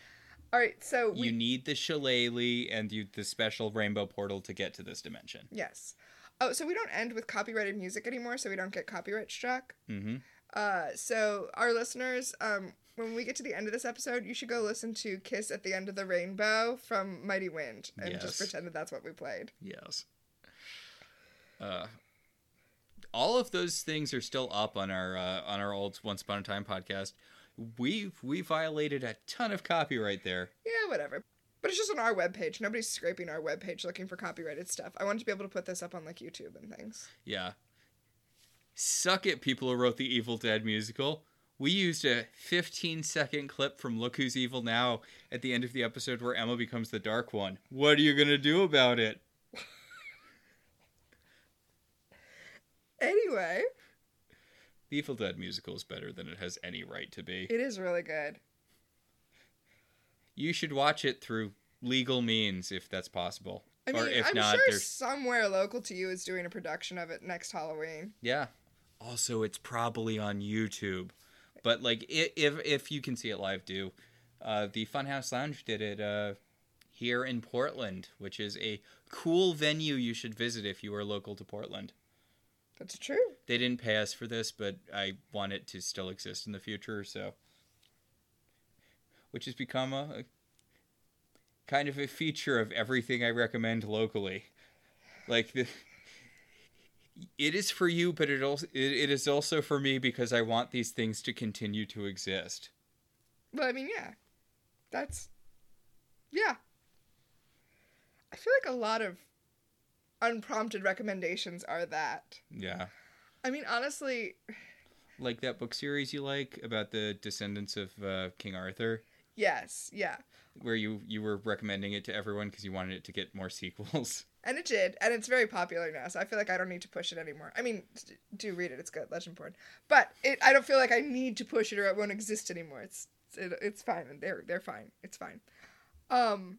all right. So we you need the shillelagh and you the special rainbow portal to get to this dimension. yes. Oh, so we don't end with copyrighted music anymore, so we don't get copyright struck. Mm-hmm. Uh, so our listeners, um, when we get to the end of this episode, you should go listen to "Kiss at the End of the Rainbow" from Mighty Wind, and Yes. just pretend that that's what we played. Yes. Uh, all of those things are still up on our uh, on our old Once Upon a Time podcast. We we violated a ton of copyright there. Yeah, whatever. But it's just on our webpage. Nobody's scraping our webpage looking for copyrighted stuff. I wanted to be able to put this up on like YouTube and things. Yeah. Suck it, people who wrote the Evil Dead musical. We used a 15 second clip from Look Who's Evil Now at the end of the episode where Emma becomes the Dark One. What are you gonna do about it? Anyway, The Evil Dead musical is better than it has any right to be. it is really good. You should watch it through legal means if that's possible. I mean, or if I'm not, sure there's somewhere local to you is doing a production of it next Halloween. yeah. Also, it's probably on YouTube, but like i- if if you can see it live, do. Uh, the Funhouse Lounge did it uh, here in Portland, which is a cool venue you should visit if you are local to Portland. That's true. They didn't pay us for this, but I want it to still exist in the future, so which has become a, a kind of a feature of everything I recommend locally. Like the it is for you, but it also it, it is also for me because I want these things to continue to exist. Well, I mean, yeah. That's. Yeah. I feel like a lot of unprompted recommendations are that. Yeah. I mean, honestly, Like that book series you like about the descendants of uh, King Arthur, yes, yeah. where you you were recommending it to everyone because you wanted it to get more sequels. And it did, and it's very popular now, so I feel like I don't need to push it anymore. I mean, do read it; it's good, Legendborn. But it, I don't feel like I need to push it, or it won't exist anymore. It's it, it's fine, and they're they're fine. It's fine. Um,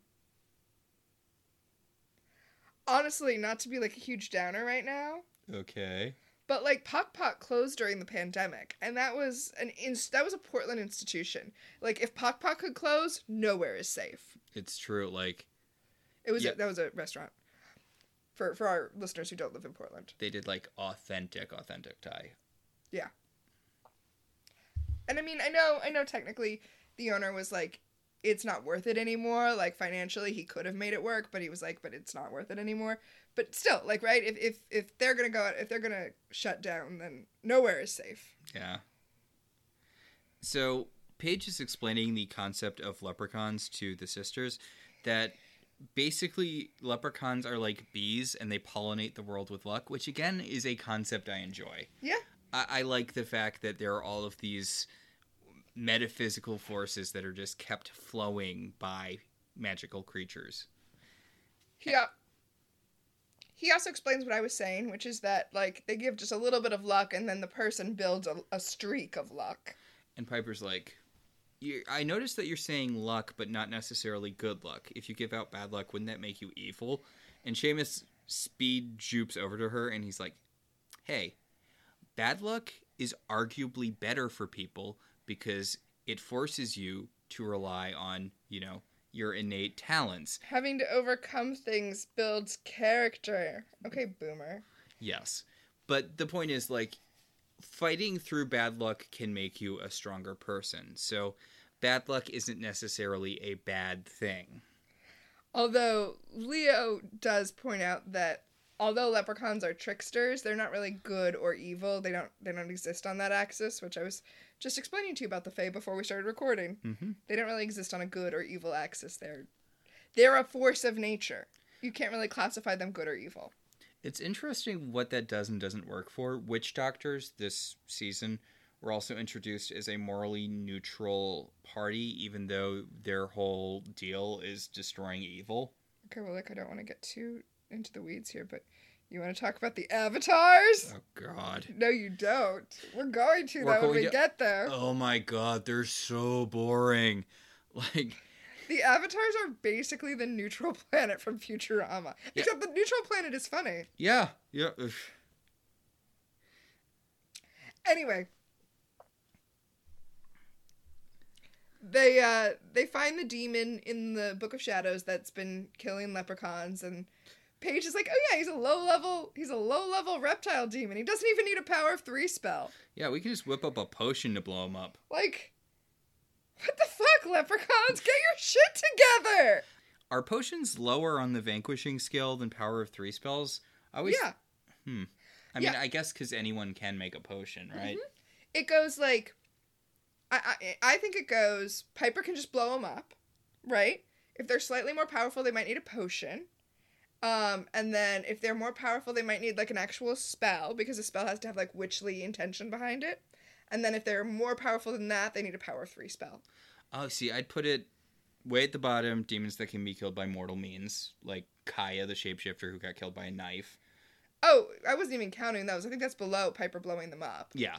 honestly, not to be like a huge downer right now, Okay. but like Pok Pok closed during the pandemic, and that was an inst- that was a Portland institution. Like if Pok Pok could close, nowhere is safe. It's true. Like It was Yeah. a, that was a restaurant. For for our listeners who don't live in Portland. they did like authentic, authentic Thai. Yeah. And I mean, I know, I know. Technically, the owner was like, "It's not worth it anymore." Like financially, he could have made it work, but he was like, "But it's not worth it anymore." But still, like, right? If if if they're gonna go, if they're gonna shut down, then nowhere is safe. Yeah. So Paige is explaining the concept of leprechauns to the sisters that basically leprechauns are like bees and they pollinate the world with luck, which again is a concept I enjoy. Yeah. I, I like the fact that there are all of these metaphysical forces that are just kept flowing by magical creatures. Yeah. He also explains what I was saying, which is that like they give just a little bit of luck, and then the person builds a, a streak of luck. And Piper's like, I noticed that you're saying luck, but not necessarily good luck. If you give out bad luck, wouldn't that make you evil? And Seamus speed jupes over to her, and he's like, hey, bad luck is arguably better for people because it forces you to rely on, you know, your innate talents. Having to overcome things builds character. Okay, boomer. Yes. But the point is, like, fighting through bad luck can make you a stronger person. So, bad luck isn't necessarily a bad thing. Although Leo does point out that although leprechauns are tricksters, they're not really good or evil. They don't they don't exist on that axis, which I was just explaining to you about the Fae before we started recording. Mm-hmm. They don't really exist on a good or evil axis. They're they're a force of nature. You can't really classify them good or evil. It's interesting what that does and doesn't work for. Witch doctors this season were also introduced as a morally neutral party, even though their whole deal is destroying evil. Okay, well, like I don't want to get too into the weeds here, but you want to talk about the avatars? Oh, God. No, you don't. We're going to We're though when we to- get there. Oh, my God. They're so boring. Like, The avatars are basically the neutral planet from Futurama. Yeah. Except the neutral planet is funny. yeah. Yeah. Anyway. They uh they find the demon in the Book of Shadows that's been killing leprechauns and Paige is like, "Oh yeah, he's a low level he's a low level reptile demon. He doesn't even need a power of 3 spell." Yeah, we can just whip up a potion to blow him up. Like what the fuck, leprechauns? Get your shit together. Are potions lower on the vanquishing scale than power of three spells? I always, Yeah. Hmm. I mean, Yeah. Mm-hmm. I guess because anyone can make a potion, right? it goes like I, I I think it goes Piper can just blow them up, right? If they're slightly more powerful, they might need a potion. Um, and then if they're more powerful, they might need like an actual spell because a spell has to have like witchly intention behind it. And then if they're more powerful than that, they need a power three spell. Oh, see, I'd put it way at the bottom. Demons that can be killed by mortal means, like Kaya, the shapeshifter who got killed by a knife. Oh, I wasn't even counting those. I think that's below Piper blowing them up. Yeah,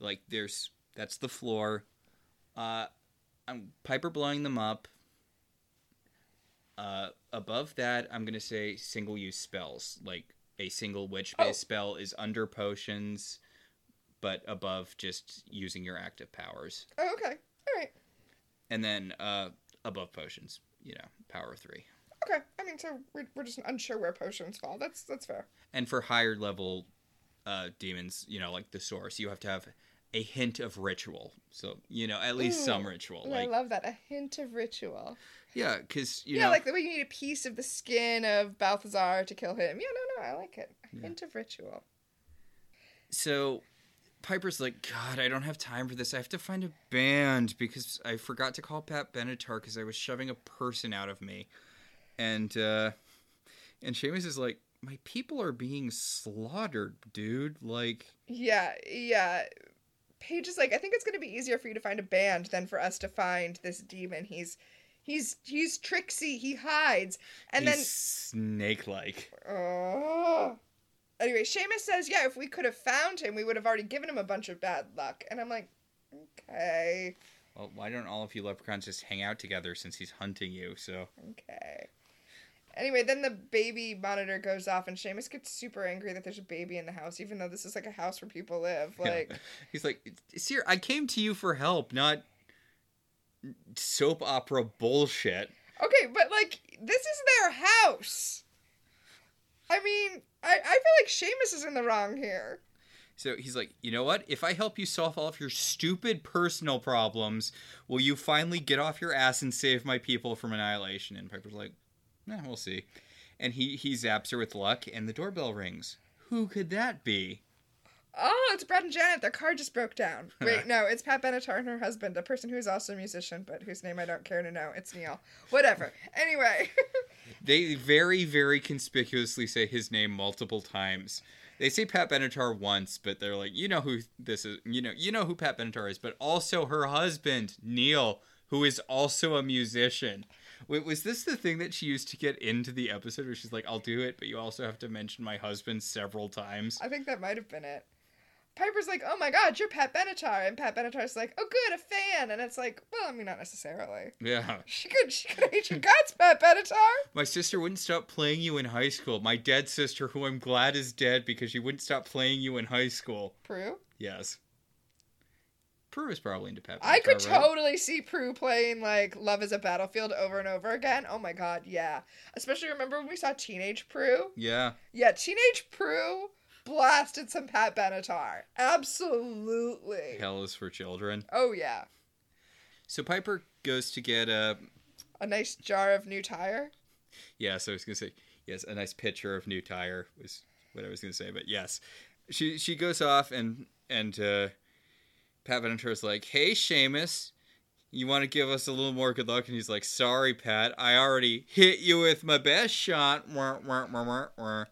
like there's that's the floor. Uh, I'm Piper blowing them up. Uh, above that, I'm gonna say single use spells, like a single witch based Oh. spell is under potions, but above just using your active powers, Oh, okay. All right. and then uh, above potions, you know, power three. Okay. I mean, so we're, we're just unsure where potions fall. That's that's fair. And for higher level uh, demons, you know, like the source, you have to have a hint of ritual. So you know, at least some ritual. Like I love that. A hint of ritual. yeah, because you yeah, know, like the way you need a piece of the skin of Balthazar to kill him. Yeah, no, no, I like it. A Yeah. hint of ritual. so Piper's like, God, I don't have time for this. I have to find a band because I forgot to call Pat Benatar because I was shoving a person out of me, and uh, and Seamus is like, my people are being slaughtered, dude. Like, Yeah, yeah. Paige is like, I think it's gonna be easier for you to find a band than for us to find this demon. He's he's he's tricksy, he hides. And he's snake-like. oh. Anyway, Seamus says, yeah, if we could have found him, we would have already given him a bunch of bad luck. And I'm like, okay, Well, why don't all of you leprechauns just hang out together since he's hunting you? So okay. Anyway, then the baby monitor goes off, and Seamus gets super angry that there's a baby in the house, even though this is like a house where people live. Yeah. Like, he's like, "Sir, I came to you for help, not soap opera bullshit." okay, but like, this is their house. I mean, I, I feel like Seamus is in the wrong here. So he's like, you know what? If I help you solve all of your stupid personal problems, will you finally get off your ass and save my people from annihilation? And Piper's like, nah, we'll see. And he he zaps her with luck, and the doorbell rings. Who could that be? Oh, it's Brad and Janet. Their car just broke down. Wait, no, it's Pat Benatar and her husband, a person who's also a musician, but whose name I don't care to know. It's Neil. Whatever. Anyway. They very, very conspicuously say his name multiple times. They say Pat Benatar once, but they're like, you know who this is. You know, you know who Pat Benatar is, but also her husband Neil, who is also a musician. Wait, was this the thing that she used to get into the episode where she's like, "I'll do it, but you also have to mention my husband several times"? I think that might have been it. Piper's like, oh my god, you're Pat Benatar. And Pat Benatar's like, oh good, a fan. And it's like, well, I mean, not necessarily. Yeah. She could, she could hate your guts, Pat Benatar. My sister wouldn't stop playing you in high school. My dead sister, who I'm glad is dead because she wouldn't stop playing you in high school. Prue? Yes. Prue is probably into Pat. I could right? totally see Prue playing like Love is a Battlefield over and over again. Oh my god, yeah. Especially remember when we saw Teenage Prue? Yeah. Yeah, Teenage Prue blasted some Pat Benatar. Absolutely. Hell is for children. Oh yeah. So Piper goes to get a. A nice jar of new tire. Yeah, so I was gonna say yes, a nice pitcher of new tire was what I was gonna say, but yes, she she goes off and and uh, Pat Benatar's like, "Hey, Seamus, you want to give us a little more good luck?" And he's like, "Sorry, Pat, I already hit you with my best shot." Wah, wah, wah, wah, wah.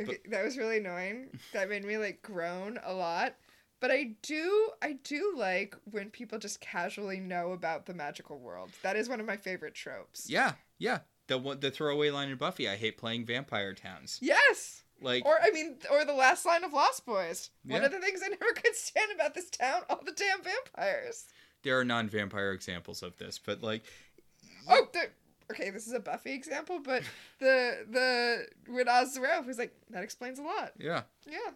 Okay, that was really annoying. That made me like groan a lot. But I do I do like when people just casually know about the magical world. That is one of my favorite tropes. Yeah, yeah. The one the throwaway line in Buffy, I hate playing vampire towns. Yes. Like Or I mean or the last line of Lost Boys. One of the things I never could stand about this town, all the damn vampires. there are non-vampire examples of this, but like Oh, okay, this is a Buffy example, but the the when Oz Zero was like that explains a lot. yeah. Yeah.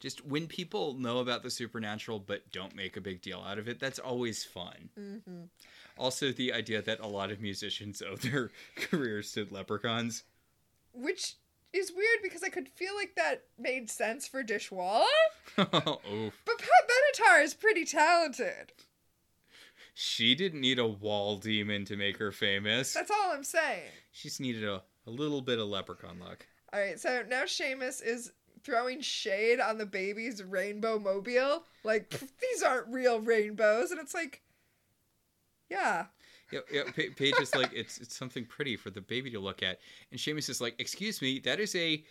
Just when people know about the supernatural but don't make a big deal out of it, that's always fun. Mm-hmm. Also, the idea that a lot of musicians owe their careers to leprechauns. Which is weird because I could feel like that made sense for Dishwalla. Oof. But Pat Benatar is pretty talented. She didn't need a wall demon to make her famous. That's all I'm saying. She just needed a, a little bit of leprechaun luck. All right, so now Seamus is throwing shade on the baby's rainbow mobile. Like, these aren't real rainbows. And it's like, yeah. Yeah, yeah, Pa- Paige is like, it's it's something pretty for the baby to look at, and Seamus is like, excuse me, that is a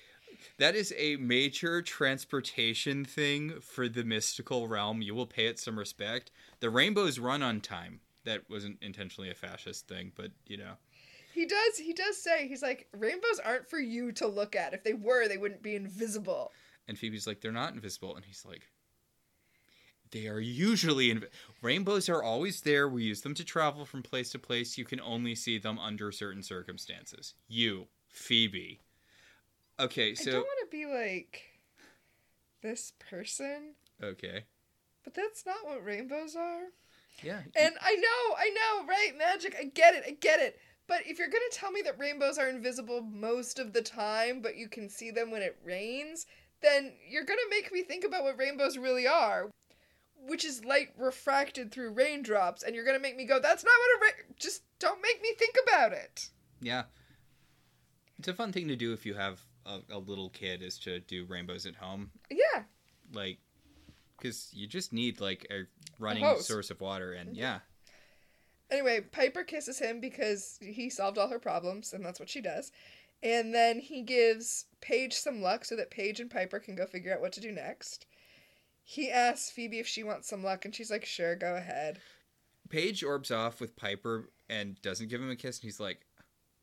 that is a major transportation thing for the mystical realm. You will pay it some respect. The rainbows run on time. That wasn't intentionally a fascist thing, but you know, He does, he does say, he's like, rainbows aren't for you to look at. If they were, they wouldn't be invisible. And Phoebe's like, they're not invisible. And he's like, they are usually inv- rainbows are always there. We use them to travel from place to place. You can only see them under certain circumstances. You, Phoebe. Okay, so I don't want to be like this person, okay, but that's not what rainbows are. yeah, And I know, I know, right? Magic, I get it, I get it. But if you're gonna tell me that rainbows are invisible most of the time, but you can see them when it rains, then you're gonna make me think about what rainbows really are, which is light refracted through raindrops, and you're gonna make me go, "That's not what a ra-. Just don't make me think about it." yeah. It's a fun thing to do if you have a, a little kid, is to do rainbows at home, Yeah, like, because you just need like a running hose. source of water, and mm-hmm. yeah, Anyway, Piper kisses him because he solved all her problems, and that's what she does. And then he gives Paige some luck so that Paige and Piper can go figure out what to do next. He asks Phoebe if she wants some luck, and she's like, sure, go ahead. Paige orbs off with Piper and doesn't give him a kiss, and he's like,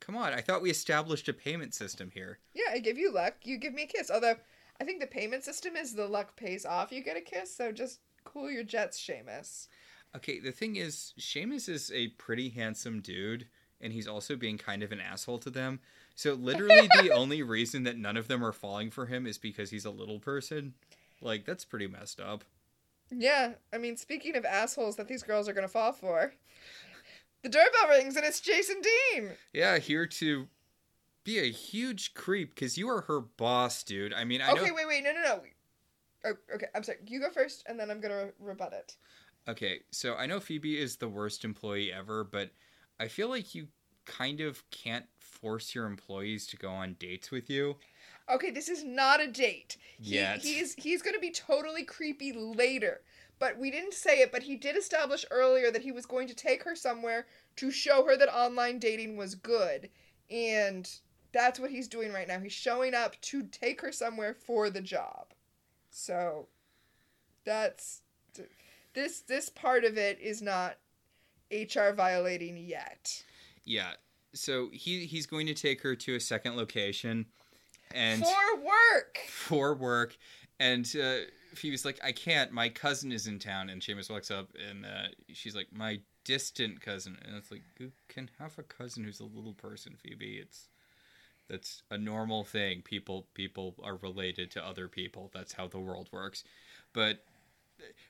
"Come on, I thought we established a payment system here." Yeah, I give you luck, you give me a kiss. Although, I think the payment system is the luck pays off, you get a kiss, so just cool your jets, Seamus. Okay, the thing is, Seamus is a pretty handsome dude, and he's also being kind of an asshole to them. So literally, the only reason that none of them are falling for him is because he's a little person. Like that's pretty messed up. Yeah, I mean, speaking of assholes that these girls are gonna fall for, the doorbell rings and it's Jason Dean. Yeah, here to be a huge creep because you are her boss, dude. I mean, I know. Okay, wait, wait, no, no, no. Oh, okay. I'm sorry. You go first, and then I'm gonna rebut it. Okay, so I know Phoebe is the worst employee ever, but I feel like you kind of can't force your employees to go on dates with you. Okay, this is not a date. He, He's he's gonna be totally creepy later. But we didn't say it, but he did establish earlier that he was going to take her somewhere to show her that online dating was good. And that's what he's doing right now. He's showing up to take her somewhere for the job. So that's this this part of it is not HR violating yet. Yeah. So he he's going to take her to a second location and for work. for work. And uh, Phoebe's like I can't. My cousin is in town. And Seamus walks up and uh, she's like my distant cousin. And it's like you can have a cousin who's a little person Phoebe. It's that's a normal thing. People people are related to other people. That's how the world works. But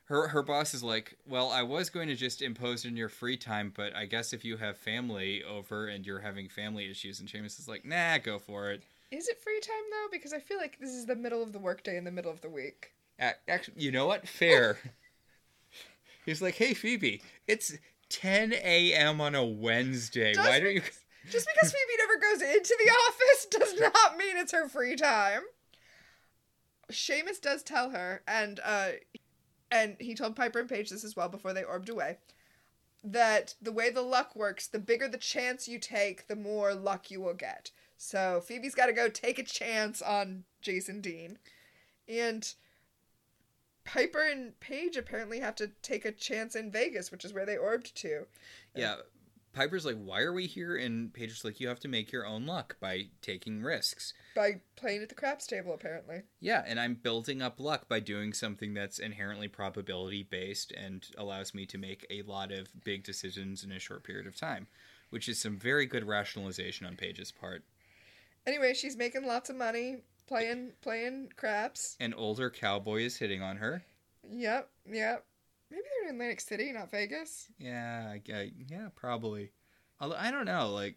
her her boss is like, "Well, I was going to just impose in your free time, but I guess if you have family over and you're having family issues," and Seamus is like, "Nah, go for it." Is it free time though? Because I feel like this is the middle of the workday in the middle of the week. Actually, you know what? Fair. He's like, "Hey, Phoebe, it's 10 a.m. on a Wednesday. Does Why don't you?" Just because Phoebe never goes into the office does not mean it's her free time. Seamus does tell her, and uh, and he told Piper and Paige this as well before they orbed away, that the way the luck works, the bigger the chance you take, the more luck you will get. So Phoebe's got to go take a chance on Jason Dean, and Piper and Paige apparently have to take a chance in Vegas, which is where they orbed to. Yeah. Piper's like, "Why are we here?" And Paige's like, "You have to make your own luck by taking risks." by playing at the craps table apparently Yeah, and I'm building up luck by doing something that's inherently probability based and allows me to make a lot of big decisions in a short period of time, which is some very good rationalization on Paige's part. Anyway she's making lots of money playing playing craps An older cowboy is hitting on her. yep yep maybe they're in atlantic city not vegas Yeah, I, I, yeah, probably. Although I don't know, like,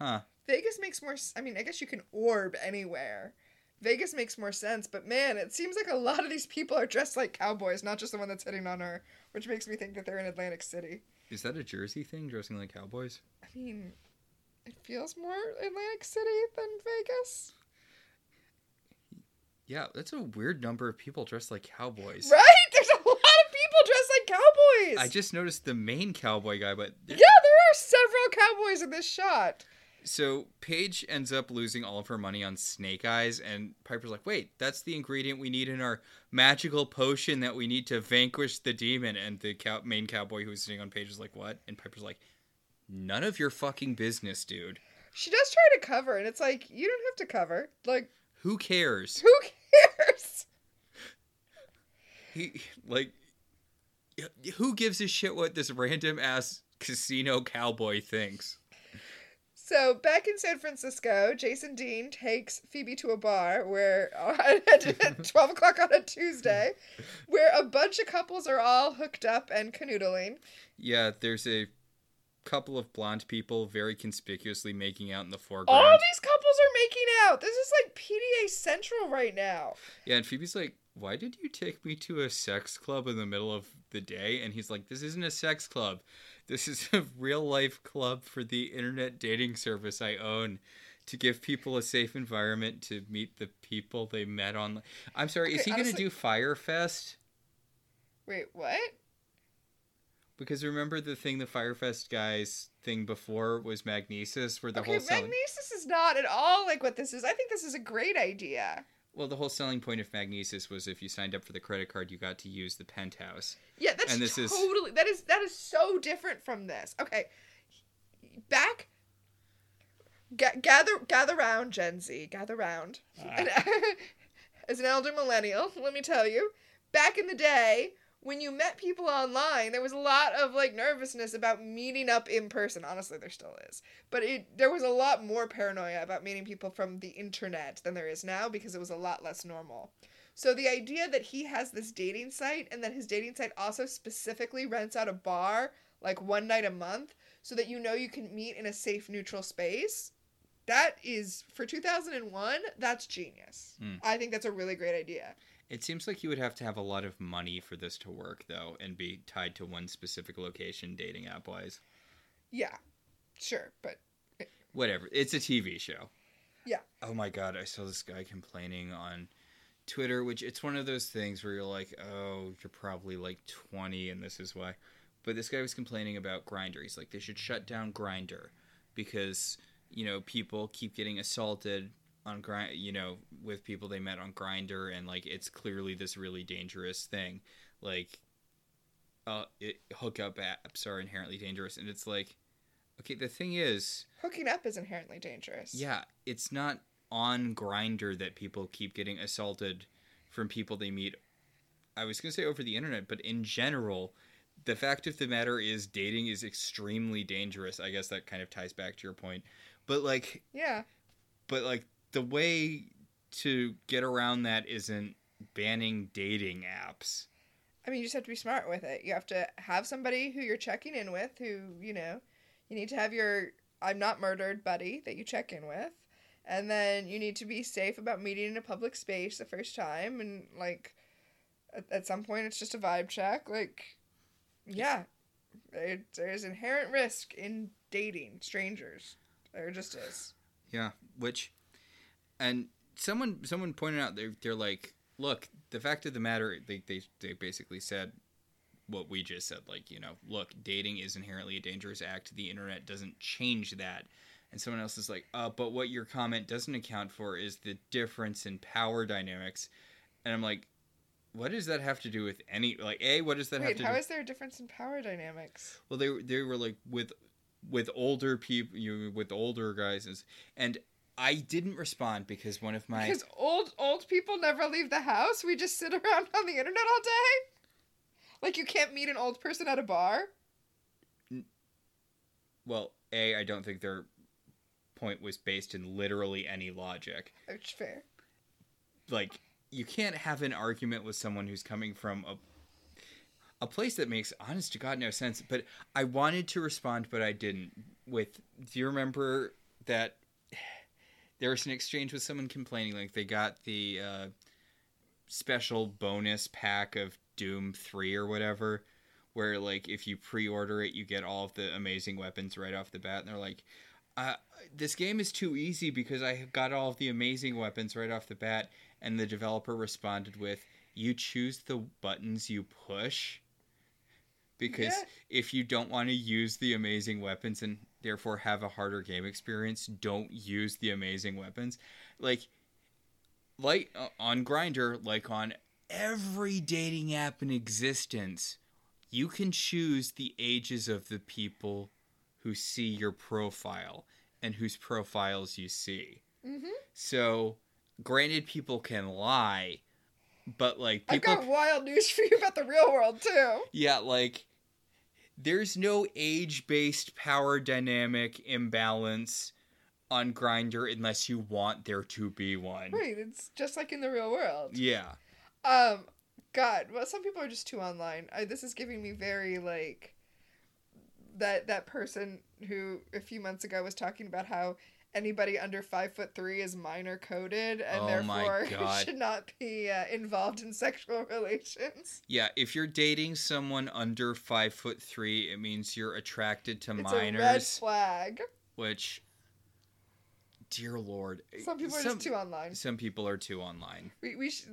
huh? vegas makes more I mean i guess you can orb anywhere vegas makes more sense but man it seems like a lot of these people are dressed like cowboys not just the one that's hitting on her which makes me think that they're in atlantic city Is that a Jersey thing, dressing like cowboys? i mean it feels more atlantic city than vegas Yeah, that's a weird number of people dressed like cowboys. right there's a lot of people dressed like cowboys I just noticed the main cowboy guy, but Yeah, there are several cowboys in this shot. So Paige ends up losing all of her money on snake eyes, and Piper's like, "Wait, that's the ingredient we need in our magical potion that we need to vanquish the demon." And the cow- main cowboy who's sitting on Paige is like, "What?" And Piper's like, "None of your fucking business, dude. She does try to cover, and it's like, you don't have to cover. Like, Who cares?" who cares? He like, who gives a shit what this random ass casino cowboy thinks? So, back in San Francisco, Jason Dean takes Phoebe to a bar where, at 12 o'clock on a Tuesday, where a bunch of couples are all hooked up and canoodling. Yeah, there's a couple of blonde people very conspicuously making out in the foreground. All these couples are making out. This is like PDA Central right now. Yeah, and Phoebe's like, "Why did you take me to a sex club in the middle of the day?" And he's like, "This isn't a sex club. This is a real life club for the internet dating service I own." To give people a safe environment to meet the people they met on. I'm sorry, is Okay, he going to do Fyre Fest? Wait, what? Because remember the thing the Fyre Fest guys thing before was Magnises, where the okay, whole selling Magnises is not at all like what this is. I think this is a great idea. well, the whole selling point of Magnises was if you signed up for the credit card, you got to use the penthouse. Yeah, that's And this is- totally that is that is so different from this. Okay, back. Ga- gather gather round, Gen Z. Gather round. And, ah. as an elder millennial, let me tell you, back in the day when you met people online, there was a lot of like nervousness about meeting up in person. Honestly, there still is, but it there was a lot more paranoia about meeting people from the internet than there is now because it was a lot less normal. So the idea that he has this dating site and that his dating site also specifically rents out a bar like one night a month so that you know you can meet in a safe neutral space that is for 2001. That's genius. Hmm. I think that's a really great idea. It seems like you would have to have a lot of money for this to work, though, and be tied to one specific location, dating app wise. Yeah, sure, but Whatever. It's a TV show. Yeah. Oh my god, I saw this guy complaining on Twitter, which it's one of those things where you're like, oh, you're probably like 20 and this is why. But this guy was complaining about Grindr. He's like, they should shut down Grindr because, you know, people keep getting assaulted on grind, you know, with people they met on Grindr, and like it's clearly this really dangerous thing. Like, uh, it, hookup apps are inherently dangerous, and it's like, okay, the thing is, hooking up is inherently dangerous. yeah, it's not on Grindr that people keep getting assaulted from people they meet. I was gonna say over the internet, but in general, the fact of the matter is dating is extremely dangerous. I guess that kind of ties back to your point. But like Yeah. but like the way to get around that isn't banning dating apps. I mean, you just have to be smart with it. You have to have somebody who you're checking in with, who, you know, you need to have your I'm not murdered buddy that you check in with. And then you need to be safe about meeting in a public space the first time. And, like, at, at some point, it's just a vibe check. Like, yeah, there, there's inherent risk in dating strangers. There just is. Yeah, which, and someone someone pointed out they're they're like, look, the fact of the matter, they they they basically said what we just said, like you know, look, dating is inherently a dangerous act. The internet doesn't change that. And someone else is like, uh, but what your comment doesn't account for is the difference in power dynamics. And I'm like, what does that have to do with any like a? What does that have Wait, to how do? is there a difference in power dynamics? Well, they were- they were like with with older people, you know, with older guys, and I didn't respond because one of my Because old old people never leave the house. We just sit around on the internet all day. Like you can't meet an old person at a bar. well, a I don't think their point was based in literally any logic. Which fair. Like you can't have an argument with someone who's coming from a a place that makes honest to god no sense but i wanted to respond but i didn't with do you remember that there was an exchange with someone complaining like they got the uh, special bonus pack of doom 3 or whatever where like if you pre-order it you get all of the amazing weapons right off the bat and they're like uh, this game is too easy because i got all of the amazing weapons right off the bat and the developer responded with you choose the buttons you push because Yeah. if you don't want to use the amazing weapons and therefore have a harder game experience don't use the amazing weapons like like uh, on Grindr like on every dating app in existence you can choose the ages of the people who see your profile and whose profiles you see Mm-hmm. so granted people can lie but like people... I've got wild news for you about the real world too. yeah, like there's no age-based power dynamic imbalance on Grindr unless you want there to be one. Right, it's just like in the real world. Yeah. Um, God, well, some people are just too online. I, this is giving me very like that that person who a few months ago was talking about how anybody under five foot three is minor coded and Oh therefore should not be uh, involved in sexual relations. Yeah, if you're dating someone under five foot three, it means you're attracted to It's a red minors, flag. which, dear lord, Some people are some, just too online. some people are too online. We we, sh-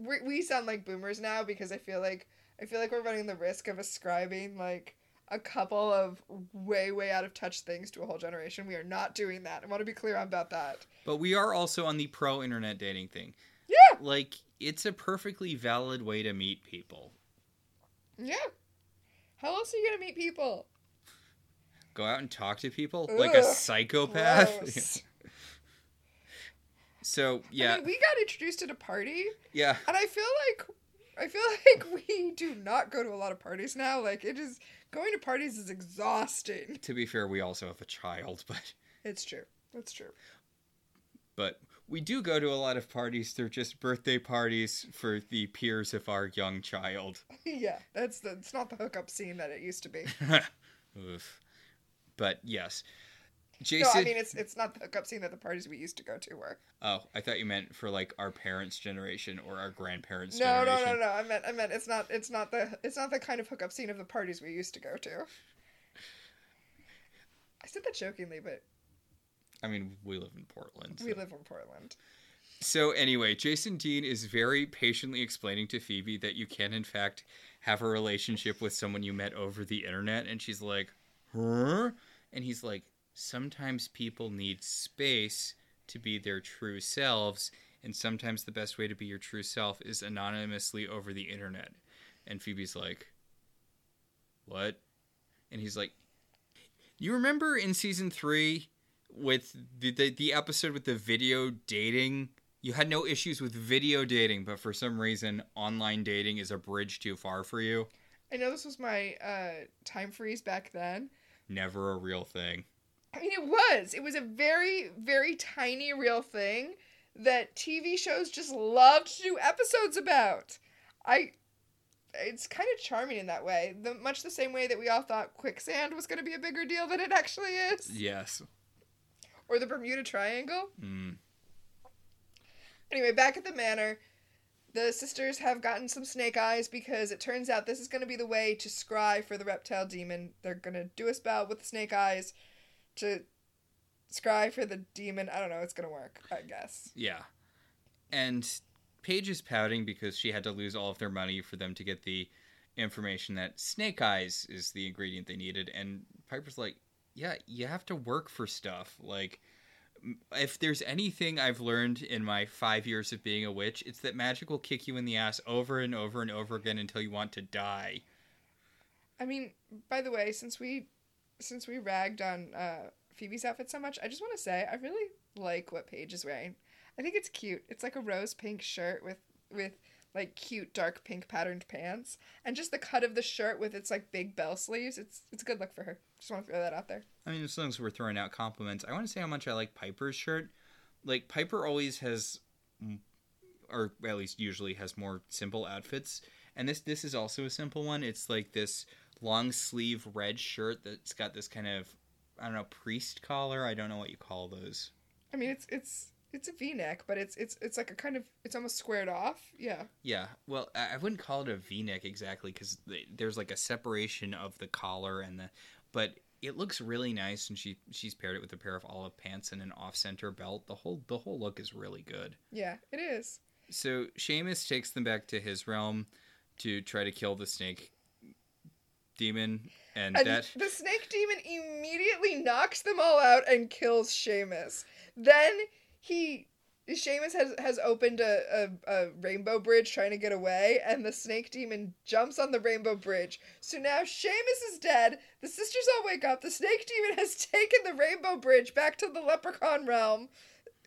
we we sound like boomers now because I feel like I feel like we're running the risk of ascribing like a couple of way way out of touch things to a whole generation. We are not doing that. I want to be clear about that. But we are also on the pro internet dating thing. Yeah. Like, it's a perfectly valid way to meet people. Yeah. How else are you gonna meet people? Go out and talk to people like a psychopath. So yeah, I mean, we got introduced at a party, yeah. and I feel like I feel like we do not go to a lot of parties now. Like it is going to parties is exhausting. To be fair, we also have a child, but It's true. That's true. but we do go to a lot of parties. They're just birthday parties for the peers of our young child. yeah, that's the, it's not the hookup scene that it used to be. Oof. But yes, Jason. No, I mean it's it's not the hookup scene that the parties we used to go to were. oh, I thought you meant for like our parents' generation or our grandparents' generation. No, no, no, no. I meant I meant it's not it's not the it's not the kind of hookup scene of the parties we used to go to. I said that jokingly, but I mean, we live in Portland. we live in Portland. So anyway, Jason Dean is very patiently explaining to Phoebe that you can in fact have a relationship with someone you met over the internet and she's like, "Huh?" And he's like, "Sometimes people need space to be their true selves, and sometimes the best way to be your true self is anonymously over the internet." And Phoebe's like, "What?" And he's like, "You remember in season 3 with the, the the episode with the video dating you had no issues with video dating but for some reason online dating is a bridge too far for you I know this was my uh, time freeze back then. never a real thing I mean, it was. It was a very, very tiny real thing that TV shows just loved to do episodes about. I. It's kind of charming in that way. The, much the same way that we all thought quicksand was going to be a bigger deal than it actually is. yes Or the Bermuda Triangle. mm. Anyway, back at the manor, the sisters have gotten some snake eyes because it turns out this is going to be the way to scry for the reptile demon. They're going to do a spell with the snake eyes to scry for the demon. I don't know. It's going to work, I guess. yeah and paige is pouting because she had to lose all of their money for them to get the information that snake eyes is the ingredient they needed and piper's like yeah you have to work for stuff like if there's anything I've learned in my five years of being a witch, it's that magic will kick you in the ass over and over and over again until you want to die. I mean, by the way, since we since we ragged on uh, Phoebe's outfit so much, I just want to say I really like what Paige is wearing. I think it's cute. It's like a rose pink shirt with with like cute dark pink patterned pants, and just the cut of the shirt with its like big bell sleeves. It's it's a good look for her. Just want to throw that out there. I mean, as long as we're throwing out compliments, I want to say how much I like Piper's shirt. Like Piper always has, or at least usually has more simple outfits, and this this is also a simple one. It's like this long sleeve red shirt that's got this kind of I don't know priest collar. I don't know what you call those. I mean, it's it's it's a V-neck, but it's it's it's like a kind of it's almost squared off. Yeah. Yeah, well, I wouldn't call it a V-neck exactly because there's like a separation of the collar and the, but it looks really nice, and she she's paired it with a pair of olive pants and an off-center belt. The whole the whole look is really good. Yeah, it is. So Seamus takes them back to his realm to try to kill the snake demon, and, And that the snake demon immediately knocks them all out and kills Seamus. Then he Seamus has has opened a, a, a rainbow bridge trying to get away, and the snake demon jumps on the rainbow bridge. So now Seamus is dead. The sisters all wake up. The snake demon has taken the rainbow bridge back to the leprechaun realm.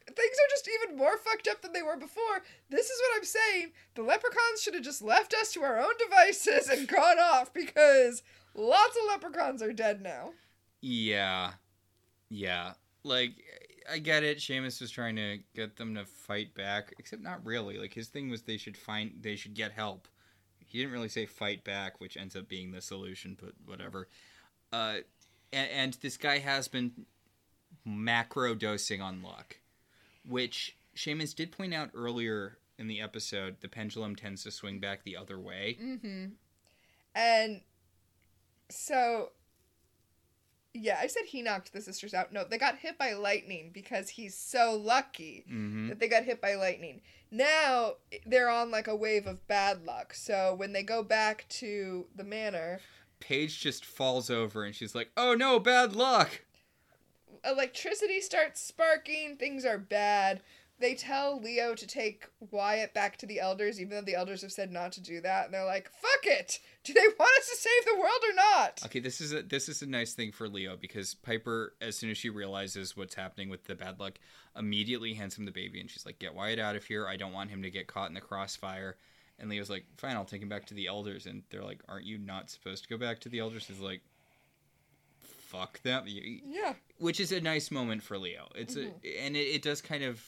Things are just even more fucked up than they were before. This is what I'm saying. The leprechauns should have just left us to our own devices and gone off because lots of leprechauns are dead now. Yeah. Yeah. Like I get it. Seamus was trying to get them to fight back, except not really. Like his thing was they should find they should get help. He didn't really say fight back, which ends up being the solution, but whatever. Uh and, and this guy has been macro dosing on luck, which Seamus did point out earlier in the episode. The pendulum tends to swing back the other way. Mm-hmm. And so, yeah, I said he knocked the sisters out. No, they got hit by lightning because he's so lucky hmm that they got hit by lightning. Now they're on like a wave of bad luck. So when they go back to the manor, Paige just falls over and she's like, "Oh no, bad luck." Electricity starts sparking. Things are bad. They tell Leo to take Wyatt back to the elders, even though the elders have said not to do that. And they're like, "Fuck it! Do they want us to save the world or not?" Okay, this is a this is a nice thing for Leo because Piper, as soon as she realizes what's happening with the bad luck, immediately hands him the baby and she's like, "Get Wyatt out of here. I don't want him to get caught in the crossfire." And Leo's like, "Fine, I'll take him back to the elders." And they're like, "Aren't you not supposed to go back to the elders?" He's like, "Fuck them," Yeah. which is a nice moment for Leo. It's a and it, it does kind of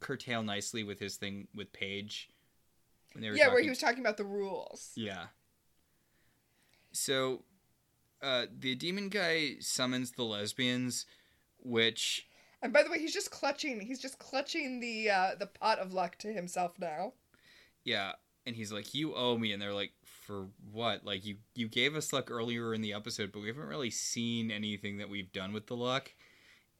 curtail nicely with his thing with Paige. When they were Yeah, where he was talking about the rules. yeah. So, uh, the demon guy summons the lesbians, which And by the way, he's just clutching. He's just clutching the uh, the pot of luck to himself now. yeah, and he's like, "You owe me," and they're like, "For what? Like you you gave us luck earlier in the episode, but we haven't really seen anything that we've done with the luck."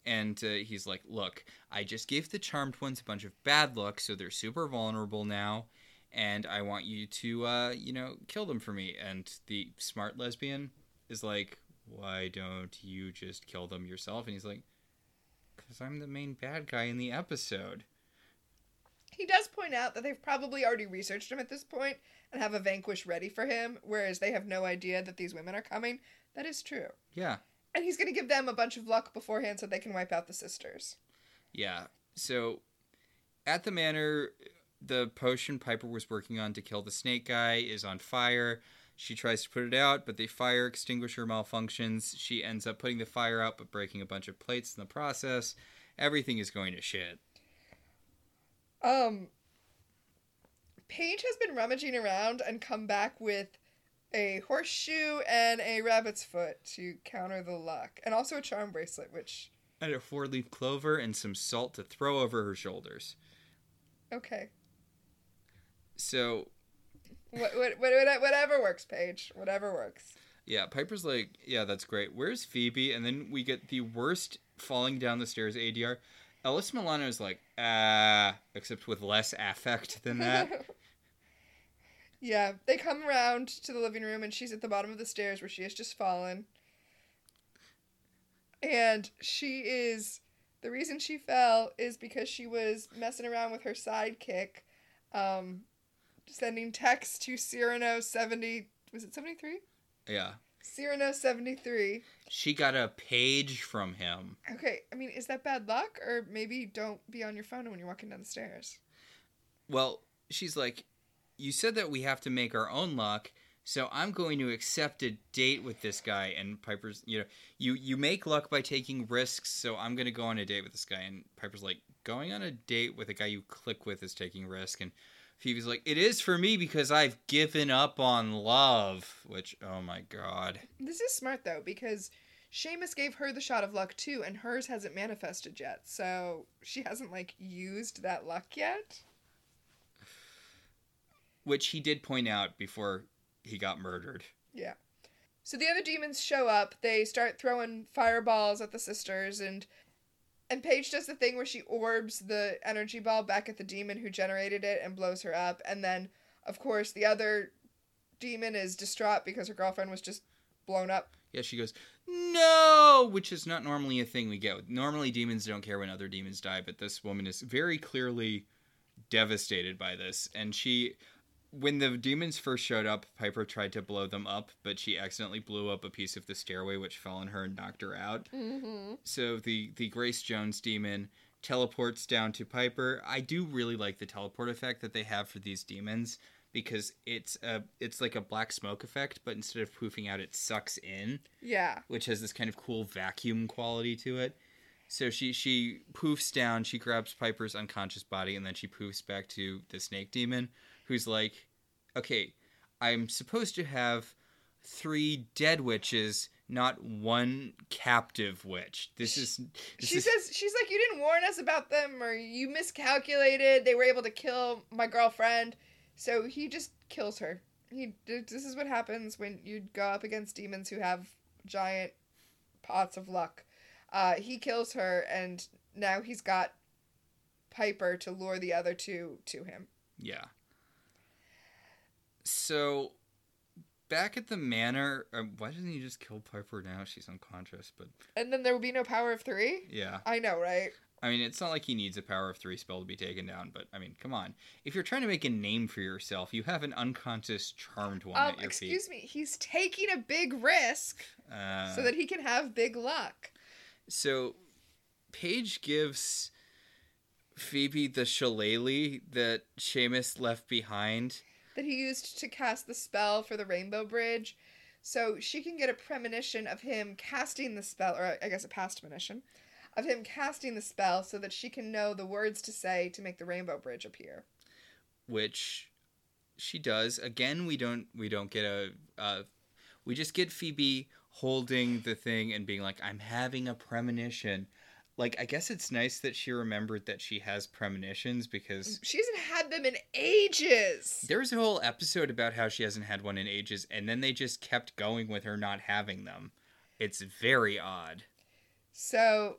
And uh, he's like, "Look, I just gave the charmed ones a bunch of bad luck, so they're super vulnerable now." And I want you to, uh, you know, kill them for me. And the smart lesbian is like, why don't you just kill them yourself? And he's like, because I'm the main bad guy in the episode. He does point out that they've probably already researched him at this point and have a vanquish ready for him, whereas they have no idea that these women are coming. That is true. Yeah, And he's going to give them a bunch of luck beforehand so they can wipe out the sisters. yeah. So at the manor, the potion Piper was working on to kill the snake guy is on fire. She tries to put it out, but the fire extinguisher malfunctions. She ends up putting the fire out, but breaking a bunch of plates in the process. Everything is going to shit. Um, Paige has been rummaging around and come back with a horseshoe and a rabbit's foot to counter the luck, and also a charm bracelet, which And a four leaf clover and some salt to throw over her shoulders. okay, So what, what, what, whatever works, Paige, whatever works. Yeah, Piper's like, yeah, that's great. Where's Phoebe? And then we get the worst falling down the stairs ADR. Alyssa Milano is like, ah, except with less affect than that. yeah, they come around to the living room, and she's at the bottom of the stairs where she has just fallen. And she is. The reason she fell is because she was messing around with her sidekick, um, sending texts to Cyrano 70. Was it 73? yeah. Cyrano 73. She got a page from him. Okay, I mean, is that bad luck? Or maybe don't be on your phone when you're walking down the stairs. Well, she's like, you said that we have to make our own luck. So I'm going to accept a date with this guy, and Piper's, you know, you you make luck by taking risks. So I'm going to go on a date with this guy, and Piper's like, going on a date with a guy you click with is taking risk, and Phoebe's like, it is for me because I've given up on love. Which, oh my god, This is smart though because Seamus gave her the shot of luck too, and hers hasn't manifested yet, so she hasn't like used that luck yet. which he did point out before he got murdered. Yeah. So the other demons show up. They start throwing fireballs at the sisters, and and Paige does the thing where she orbs the energy ball back at the demon who generated it and blows her up. And then, of course, the other demon is distraught because her girlfriend was just blown up. Yeah, she goes, no, which is not normally a thing we get. Normally, demons don't care when other demons die, but this woman is very clearly devastated by this. And she, when the demons first showed up, Piper tried to blow them up, but she accidentally blew up a piece of the stairway, which fell on her and knocked her out. Mm-hmm. So the the Grace Jones demon teleports down to Piper. I do really like the teleport effect that they have for these demons because it's a it's like a black smoke effect, but instead of poofing out, it sucks in Yeah. which has this kind of cool vacuum quality to it. So she she poofs down, she grabs Piper's unconscious body, and then she poofs back to the snake demon, who's like, "Okay, I'm supposed to have three dead witches, not one captive witch. This is this she is, says she's like you didn't warn us about them or you miscalculated. They were able to kill my girlfriend. So he just kills her. He this is what happens when you go up against demons who have giant pots of luck. Uh, he kills her and now he's got piper to lure the other two to him. Yeah." So back at the manor, um, why doesn't he just kill Piper now? She's unconscious, but and then there will be no power of three yeah. i know right I mean, it's not like he needs a power of three spell to be taken down, but I mean, come on. If you're trying to make a name for yourself, you have an unconscious charmed one um at your excuse me he's taking a big risk. Uh, so that he can have big luck so Paige gives Phoebe the shillelagh that Seamus left behind. That he used to cast the spell for the Rainbow Bridge. So she can get a premonition of him casting the spell, or I guess a past premonition, of him casting the spell so that she can know the words to say to make the Rainbow Bridge appear. which she does. Again, we don't we don't get a uh, we just get Phoebe holding the thing and being like, "I'm having a premonition like I guess it's nice that she remembered that she has premonitions because She hasn't had them in ages. there was a whole episode about how she hasn't had one in ages and then they just kept going with her not having them. It's very odd. So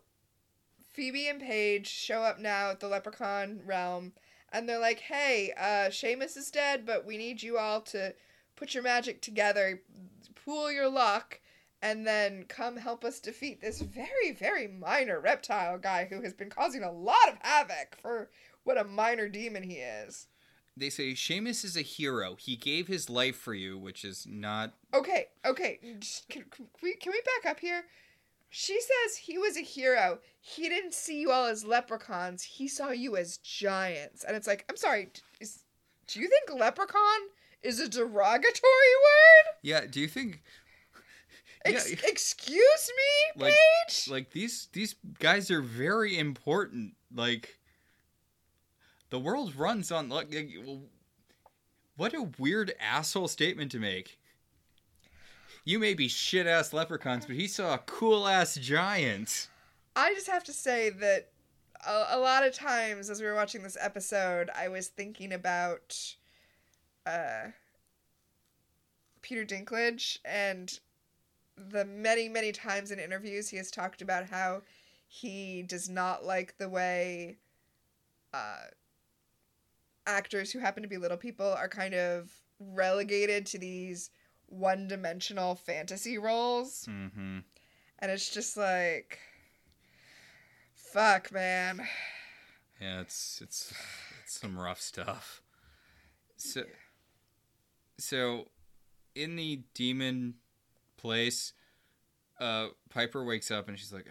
Phoebe and Paige show up now at the leprechaun realm and they're like, "Hey, uh Seamus is dead, but we need you all to put your magic together, pool your luck, and then come help us defeat this very very minor reptile guy who has been causing a lot of havoc for what a minor demon he is." They say Seamus is a hero. He gave his life for you, which is not Okay, okay. Can, can we can we back up here? She says he was a hero. He didn't see you all as leprechauns. He saw you as giants. And it's like, I'm sorry. Is, do you think leprechaun is a derogatory word? Yeah, do you think Ex- Yeah. excuse me, Like- Paige. like these these guys are very important. Like the world runs on like what a weird asshole statement to make. You may be shit ass leprechauns, but he saw a cool ass giant. I just have to say that a, a lot of times as we were watching this episode, I was thinking about uh, Peter Dinklage and the many, many times in interviews he has talked about how he does not like the way uh, actors who happen to be little people are kind of relegated to these one dimensional fantasy roles. Mm-hmm. And it's just like, fuck, man. Yeah, it's it's it's some rough stuff. So so in the demon place, uh Piper wakes up and she's like,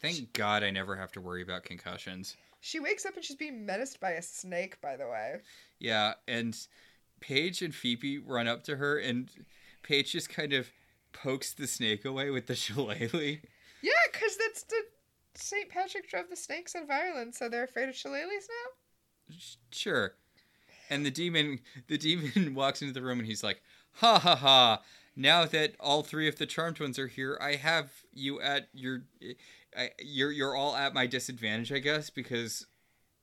"Thank God I never have to worry about concussions." She wakes up and she's being menaced by a snake, by the way. Yeah, and Paige and Phoebe run up to her and Paige just kind of pokes the snake away with the shillelagh. Yeah, because that's the St. Patrick drove the snakes in Ireland, so they're afraid of shillelaghs now? Sure. And the demon the demon walks into the room and he's like, "Ha ha ha. Now that all three of the charmed ones are here, I have you at your I, you're you're all at my disadvantage, I guess, because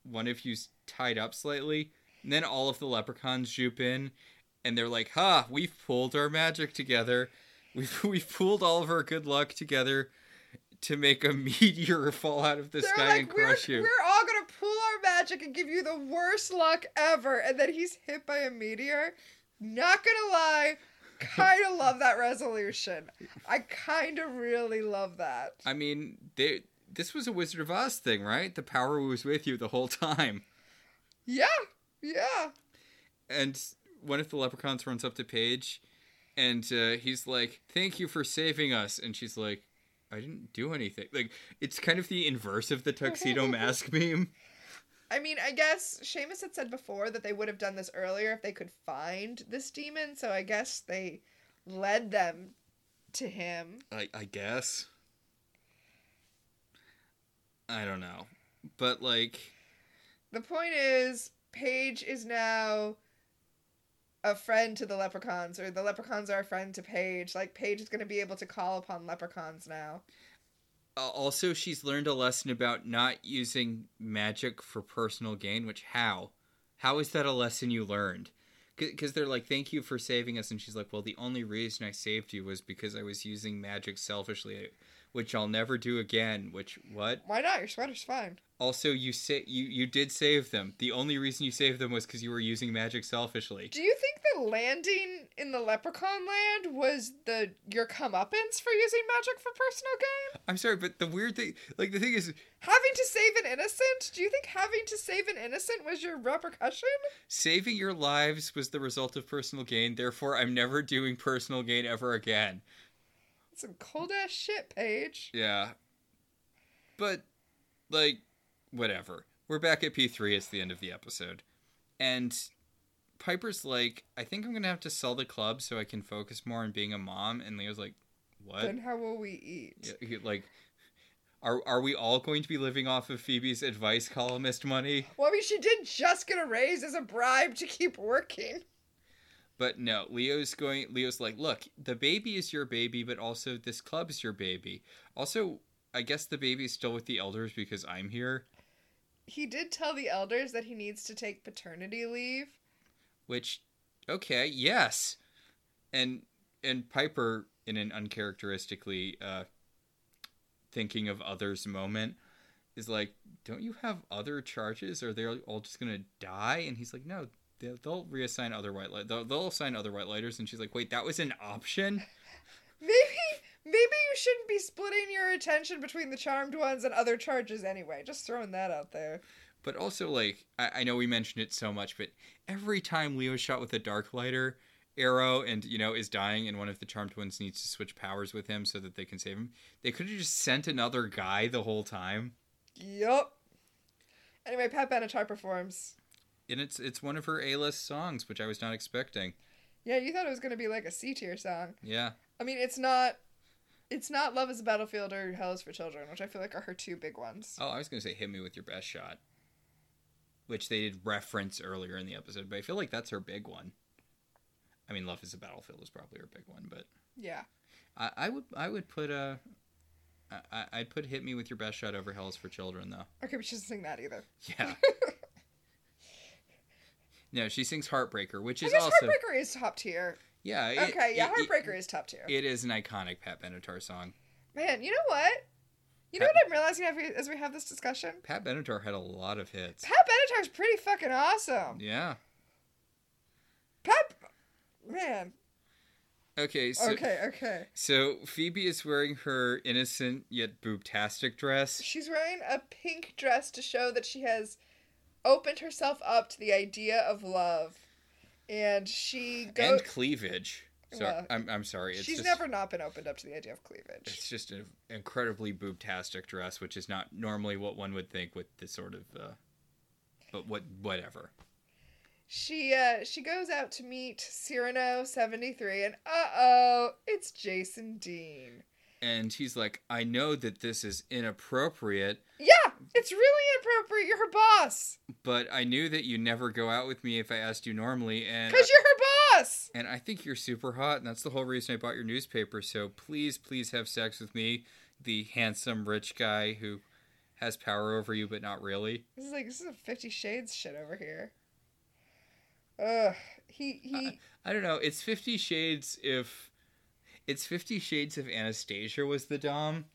one of you's tied up slightly." And then all of the leprechauns jupe in and they're like, "Ha, we've pulled our magic together. We've we've pulled all of our good luck together to make a meteor fall out of the They're sky like, and we're, crush you." we're all gonna pull our magic and give you the worst luck ever. And then he's hit by a meteor. Not gonna lie, kind of love that resolution. I kind of really love that. I mean, they this was a Wizard of Oz thing, right? The power was with you the whole time. Yeah, yeah. And one of the leprechauns runs up to Paige, and uh, he's like, "Thank you for saving us." And she's like, "I didn't do anything." Like it's kind of the inverse of the tuxedo mask meme. I mean, I guess Seamus had said before that they would have done this earlier if they could find this demon, so I guess they led them to him. I, I guess. I don't know, but like, The point is, Paige is now a friend to the leprechauns, or the leprechauns are a friend to Paige. Like, Paige is going to be able to call upon leprechauns now. Uh, also, she's learned a lesson about not using magic for personal gain. Which how? How is that a lesson you learned? Because they're like, "Thank you for saving us," and she's like, "Well, the only reason I saved you was because I was using magic selfishly, which I'll never do again." Which what? Why not? Your sweater's fine. Also, you say you you did save them. The only reason you saved them was because you were using magic selfishly. Do you think the landing in the leprechaun land was the your comeuppance for using magic for personal gain? I'm sorry, but the weird thing, like the thing is, Having to save an innocent? Do you think having to save an innocent was your repercussion? saving your lives was the result of personal gain. Therefore, I'm never doing personal gain ever again. Some cold ass shit, Paige. Yeah. But, like, whatever. We're back at P3. It's the end of the episode. And Piper's like, I think I'm going to have to sell the club so I can focus more on being a mom. And Leo's like, what? Then how will we eat? Yeah, like, are, are we all going to be living off of Phoebe's advice columnist money? Well, I mean, she did just get a raise as a bribe to keep working. But no, Leo's going. Leo's like, look, the baby is your baby, but also this club is your baby. Also, I guess the baby's still with the elders because I'm here, He did tell the elders that he needs to take paternity leave. which okay, yes. And and Piper in an uncharacteristically uh thinking of others moment is like, "Don't you have other charges or they're all just going to die?" And he's like, "No, they'll, they'll reassign other white light. They'll, they'll assign other white lighters." And she's like, "Wait, that was an option?" Maybe maybe you shouldn't be splitting your attention between the charmed ones and other charges anyway. Just throwing that out there. But also, like, I, I know we mentioned it so much, but every time Leo's shot with a dark lighter arrow and, you know, is dying and one of the charmed ones needs to switch powers with him so that they can save him, they could have just sent another guy the whole time. Yup. Anyway, Pat Benatar performs. And it's it's one of her A-list songs, which I was not expecting. Yeah, you thought it was gonna be like a C tier song. Yeah. I mean, it's not. It's not "Love Is a Battlefield" or "Hell Is for Children," which I feel like are her two big ones. Oh, I was going to say Hit Me With Your Best Shot, which they did reference earlier in the episode, but I feel like that's her big one. I mean, Love is a Battlefield is probably her big one, but Yeah. I, I would I would put uh, a I, I'd put "Hit Me with Your Best Shot" over "Hell Is for Children," though. Okay, but she doesn't sing that either. Yeah. no, she sings "Heartbreaker," which I is guess also Heartbreaker is top tier. yeah. it- Okay, yeah, it- it- Heartbreaker is top tier. It is an iconic Pat Benatar song. Man, you know what? You know what I'm realizing as we, as we have this discussion? Pat Benatar had a lot of hits. Pat Benatar's pretty fucking awesome. Yeah. Pat, man. Okay. So Okay, okay. so Phoebe is wearing her innocent yet boobtastic dress. She's wearing a pink dress to show that she has opened herself up to the idea of love, and she goes. and cleavage. Sorry, Well, I'm, I'm sorry. It's She's just, never not been opened up to the idea of cleavage. It's just an incredibly boobtastic dress, which is not normally what one would think with this sort of. Uh, but what, whatever. She uh she goes out to meet Cyrano seventy three, and uh oh, it's Jason Dean. And he's like, I know that this is inappropriate, Yeah, it's really inappropriate. You're her boss, but I knew that you never go out with me if I asked you normally, and cause you're her boss. and I think you're super hot, and that's the whole reason I bought your newspaper. So please, please have sex with me, the handsome rich guy who has power over you, but not really. This is like this is a Fifty Shades shit over here. Ugh, he he. I don't know. It's Fifty Shades if it's Fifty Shades of Anastasia was the dom.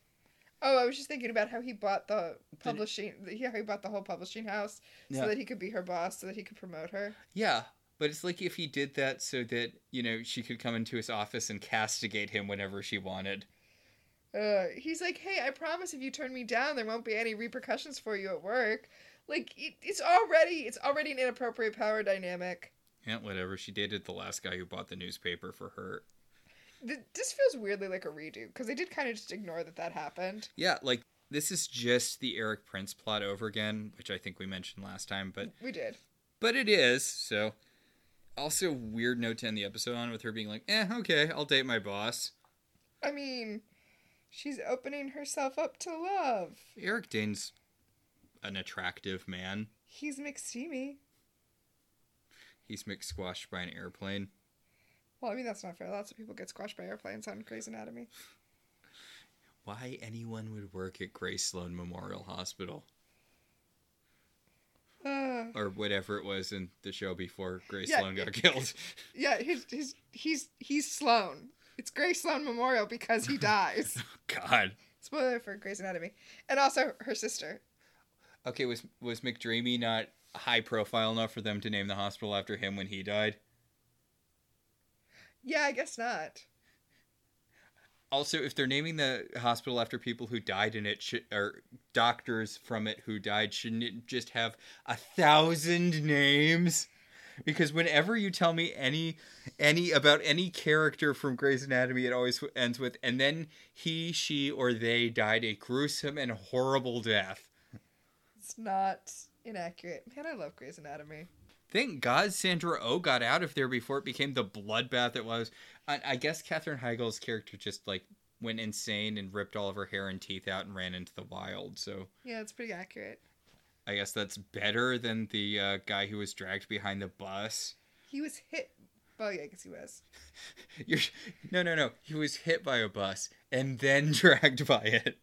oh, I was just thinking about how he bought the publishing. Yeah, how he bought the whole publishing house Yeah. so that he could be her boss, so that he could promote her. Yeah, but it's like if he did that so that you know she could come into his office and castigate him whenever she wanted. Uh, he's like, hey, I promise if you turn me down, there won't be any repercussions for you at work. Like it, it's already it's already an inappropriate power dynamic. Yeah, whatever. She dated the last guy who bought the newspaper for her. Th- This feels weirdly like a redo because they did kind of just ignore that that happened. Yeah, like this is just the Eric Prince plot over again, which I think we mentioned last time, but We did. but it is so. Also, weird note to end the episode on with her being like, "Eh, okay, I'll date my boss." I mean, she's opening herself up to love. Eric Dane's an attractive man. He's McSteamy. He's mixed squashed by an airplane. Well, I mean that's not fair. Lots of people get squashed by airplanes on Grey's Anatomy. Why anyone would work at Grey Sloan Memorial Hospital Uh, or whatever it was in the show before Grace Yeah, Sloan got killed. yeah, he's he's he's he's Sloan. It's Grey Sloan Memorial because he dies. God. Spoiler for Grey's Anatomy, and also her sister. Okay, was was McDreamy not high profile enough for them to name the hospital after him when he died? Yeah, I guess not. Also, if they're naming the hospital after people who died in it, should, or doctors from it who died, shouldn't it just have a thousand names? Because whenever you tell me any any about any character from Grey's Anatomy, it always ends with "and then he, she, or they died a gruesome and horrible death." It's not inaccurate. Man, I love Grey's Anatomy. Thank God Sandra O oh got out of there before it became the bloodbath it was. I, I guess Katherine Heigl's character just like went insane and ripped all of her hair and teeth out and ran into the wild. So Yeah, it's pretty accurate. I guess that's better than the uh, guy who was dragged behind the bus. He was hit. Well, yeah, I guess he was. You're, no, no, no. He was hit by a bus and then dragged by it.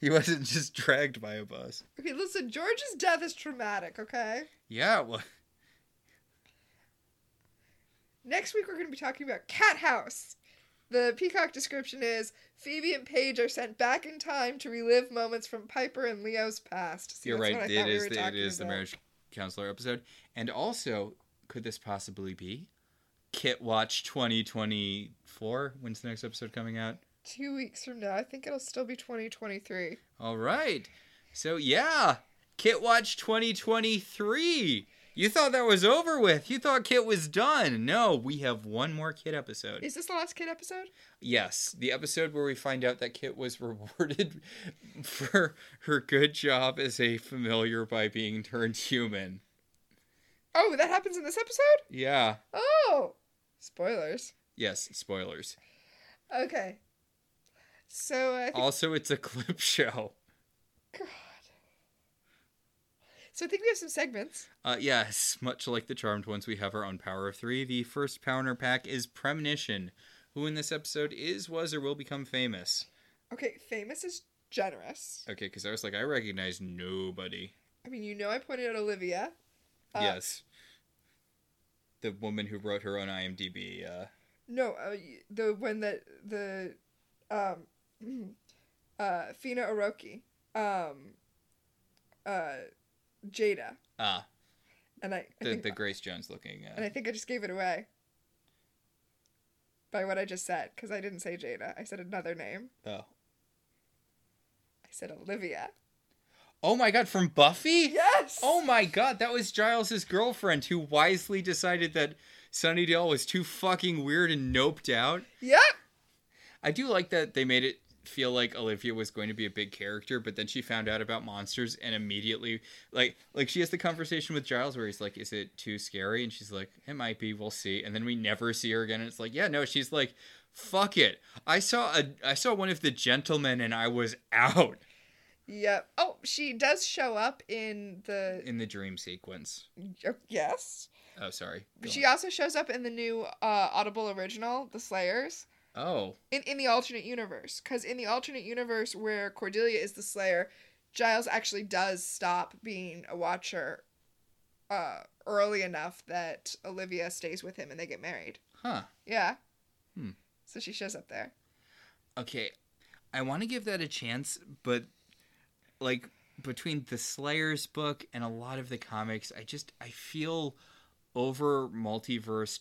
He wasn't just dragged by a bus. Okay, listen, George's death is traumatic, okay? Yeah, well, Next week we're going to be talking about Cat House. The Peacock description is Phoebe and Paige are sent back in time to relive moments from Piper and Leo's past. See, you're right. what I we the, it is the marriage counselor episode. And also, could this possibly be Kit Watch 2024? When's the next episode coming out? Two weeks from now. I think it'll still be 2023. All right. So yeah, Kit Watch 2023. You thought that was over with. You thought Kit was done. No, we have one more Kit episode. Is this the last Kit episode? Yes, the episode where we find out that Kit was rewarded for her good job as a familiar by being turned human. Oh, that happens in this episode? Yeah. Oh! Spoilers. Yes, spoilers. Okay. So I think, Also, it's a clip show. God. So I think we have some segments. Uh, yes, much like the Charmed ones, we have our own Power of Three. The first Powder Pack is Premonition, who in this episode is, was, or will become famous. Okay, famous is generous. Okay, because I was like, I recognize nobody. I mean, you know, I pointed out Olivia. Uh, yes. The woman who wrote her own IMDb. Uh, No, uh, the one that the um uh Phina Oruche, um uh Jada, ah, and I, I the, think, the Grace Jones looking. and I Uh, think I just gave it away by what I just said because I didn't say Jada. I said another name. oh. I said Olivia. oh my god, from Buffy? Yes. Oh my god, that was Giles' girlfriend who wisely decided that Sunnydale was too fucking weird and noped out. Yep. I do like that they made it feel like Olivia was going to be a big character, but then she found out about monsters and immediately like like she has the conversation with Giles where he's like, Is it too scary? And she's like, It might be, we'll see. And then we never see her again. And it's like, yeah, no, she's like, fuck it. I saw a I saw one of the gentlemen and I was out Yep. Oh, she does show up in the in the dream sequence. uh, yes. Oh sorry. Go She also shows up in the new uh, Audible original, The Slayers. Oh. in in the alternate universe because in the alternate universe where cordelia is the slayer giles actually does stop being a watcher uh early enough that olivia stays with him and they get married Huh. yeah Hmm. so she shows up there Okay, I want to give that a chance, but like between the Slayers book and a lot of the comics, I just I feel over multiverse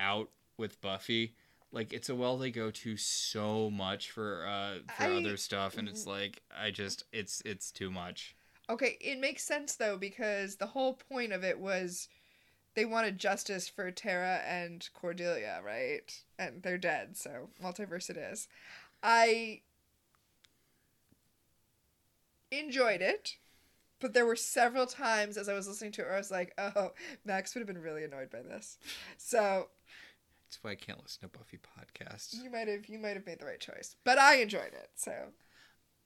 out with Buffy. Like it's a well they go to so much for uh for I- other stuff and it's like I just it's it's too much. okay it makes sense though because the whole point of it was they wanted justice for tara and cordelia right? And they're dead so multiverse it is. I enjoyed it but there were several times as i was listening to it where i was like oh max would have been really annoyed by this. So That's why I can't listen to Buffy podcasts. you might have you might have made the right choice but i enjoyed it so.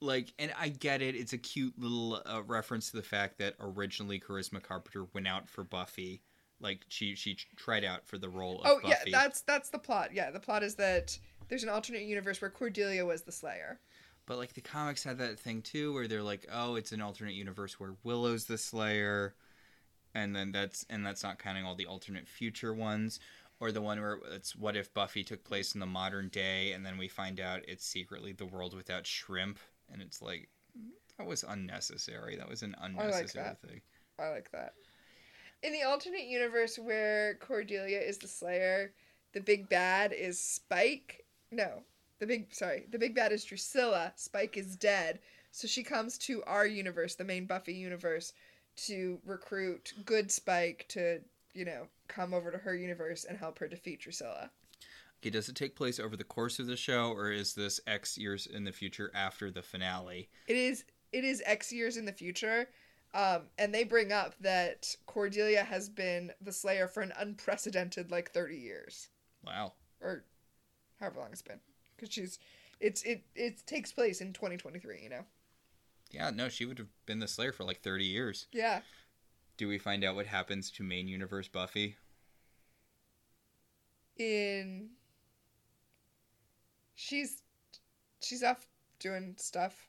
Like and i get it it's a cute little uh, reference to the fact that originally charisma carpenter went out for buffy. Like she she tried out for the role of oh buffy. yeah that's that's the plot yeah the plot is that there's an alternate universe where cordelia was the slayer. But like the comics had that thing too where they're like oh it's an alternate universe where willow's the slayer and then that's and that's not counting all the alternate future ones or the one where it's what if buffy took place in the modern day and then we find out it's secretly the world without shrimp and it's like that was unnecessary that was an unnecessary that. thing I like that. In the alternate universe where Cordelia is the Slayer, the big bad is Spike. No, the big sorry, the big bad is Drusilla. Spike is dead, so she comes to our universe, the main Buffy universe, to recruit good Spike to you know come over to her universe and help her defeat Drusilla. Okay, does it take place over the course of the show, or is this X years in the future after the finale? It is it is X years in the future. Um, and they bring up that Cordelia has been the Slayer for an unprecedented like 30 years. Wow. or however long it's been because she's it's it it takes place in 2023 you know Yeah, no, she would have been the Slayer for like 30 years. yeah Do we find out what happens to main universe Buffy? in she's she's off doing stuff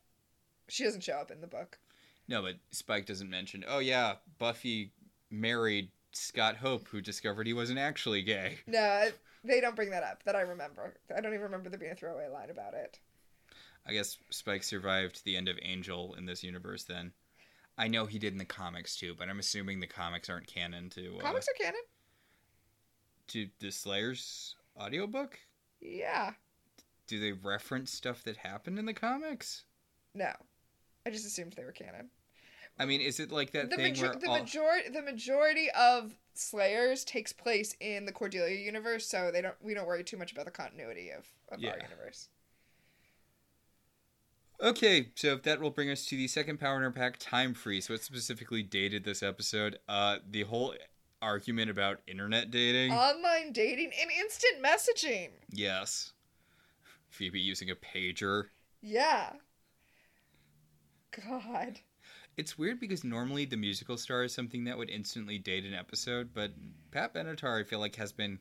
She doesn't show up in the book. No, but Spike doesn't mention. Oh yeah, Buffy married Scott Hope, who discovered he wasn't actually gay. No, they don't bring that up that I remember. I don't even remember there being a throwaway line about it. I guess Spike survived the end of Angel in this universe. Then, I know he did in the comics too, but I'm assuming the comics aren't canon to uh, Comics are canon. to the Slayers audiobook. Yeah. Do they reference stuff that happened in the comics? No, I just assumed they were canon. I mean, is it like that the thing major- the all- majority the majority of Slayers takes place in the Cordelia universe, so they don't we don't worry too much about the continuity of, of our universe. Okay, so that will bring us to the second Power in our Pack, Time Freeze. What specifically dated this episode? Uh, the whole argument about internet dating. Online dating and instant messaging. yes. Phoebe using a pager. Yeah. God. It's weird because normally the musical star is something that would instantly date an episode, but Pat Benatar, I feel like, has been.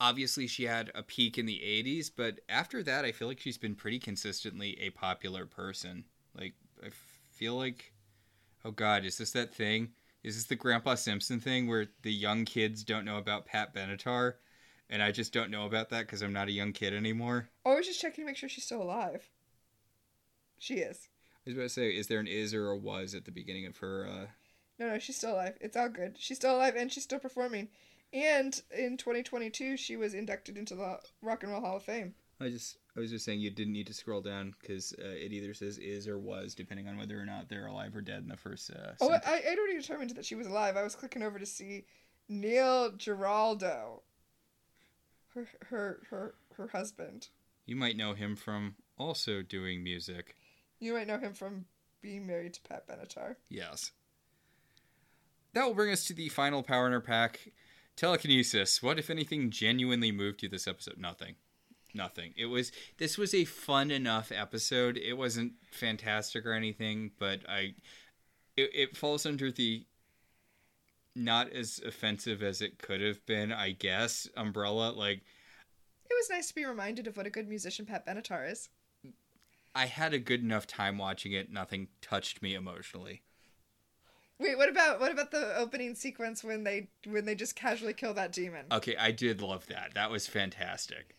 Obviously, she had a peak in the 80s, but after that, I feel like she's been pretty consistently a popular person. Like, I feel like. Oh, God, is this that thing? Is this the Grandpa Simpson thing where the young kids don't know about Pat Benatar? And I just don't know about that because I'm not a young kid anymore? Or I was just checking to make sure she's still alive. She is. I was about to say, is there an is or a was at the beginning of her uh, No, no, she's still alive. It's all good. She's still alive and she's still performing. And in 2022, she was inducted into the Rock and Roll Hall of Fame. I just I was just saying you didn't need to scroll down because uh, it either says is or was depending on whether or not they're alive or dead in the first. Uh, Oh, sentence. I, I'd already determined that she was alive. I was clicking over to see Neil Giraldo, her her her her husband. you might know him from also doing music. You might know him from being married to Pat Benatar. Yes. That will bring us to the final power in our pack, telekinesis. What if anything genuinely moved you this episode? Nothing. Nothing. It was this was a fun enough episode. It wasn't fantastic or anything, but I it, it falls under the not as offensive as it could have been, I guess, umbrella. Like It was nice to be reminded of what a good musician Pat Benatar is. I had a good enough time watching it, nothing touched me emotionally. Wait, what about what about the opening sequence when they when they just casually kill that demon? Okay, I did love that. That was fantastic.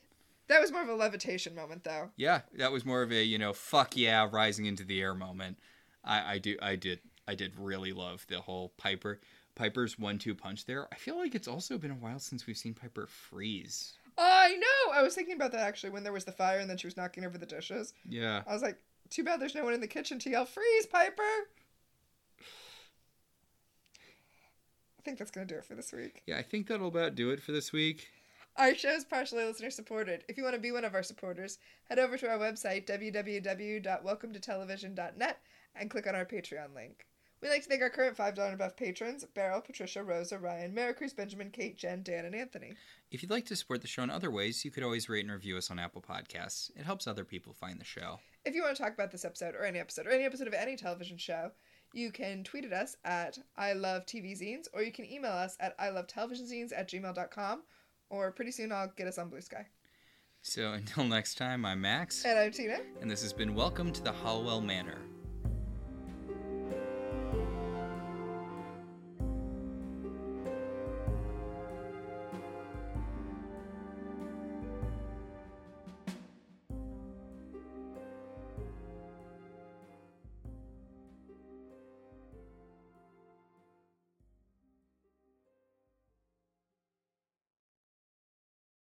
That was more of a levitation moment, though. Yeah, that was more of a you know fuck yeah rising into the air moment. I, I do I did I did really love the whole Piper Piper's one two punch there. I feel like it's also been a while since we've seen Piper freeze. I know. I was thinking about that actually when there was the fire and then she was knocking over the dishes. Yeah, I was like, too bad there's no one in the kitchen to yell freeze, Piper. I think that's gonna do it for this week. yeah. I think that'll about do it for this week. Our show is partially listener supported. If you want to be one of our supporters, head over to our website, www.welcometotelevision.net, and click on our Patreon link. We'd like to thank our current $5 and above patrons Beryl, Patricia, Rosa, Ryan, Mary Maricruz, Benjamin, Kate, Jen, Dan, and Anthony. If you'd like to support the show in other ways, you could always rate and review us on Apple Podcasts. It helps other people find the show. If you want to talk about this episode or any episode or any episode of any television show, you can tweet at us at I Love TV Zines or you can email us at I Love Television Zines at gmail.com or pretty soon I'll get us on Blue Sky. So until next time, I'm Max, And I'm Tina. and this has been Welcome to the Halliwell Manor.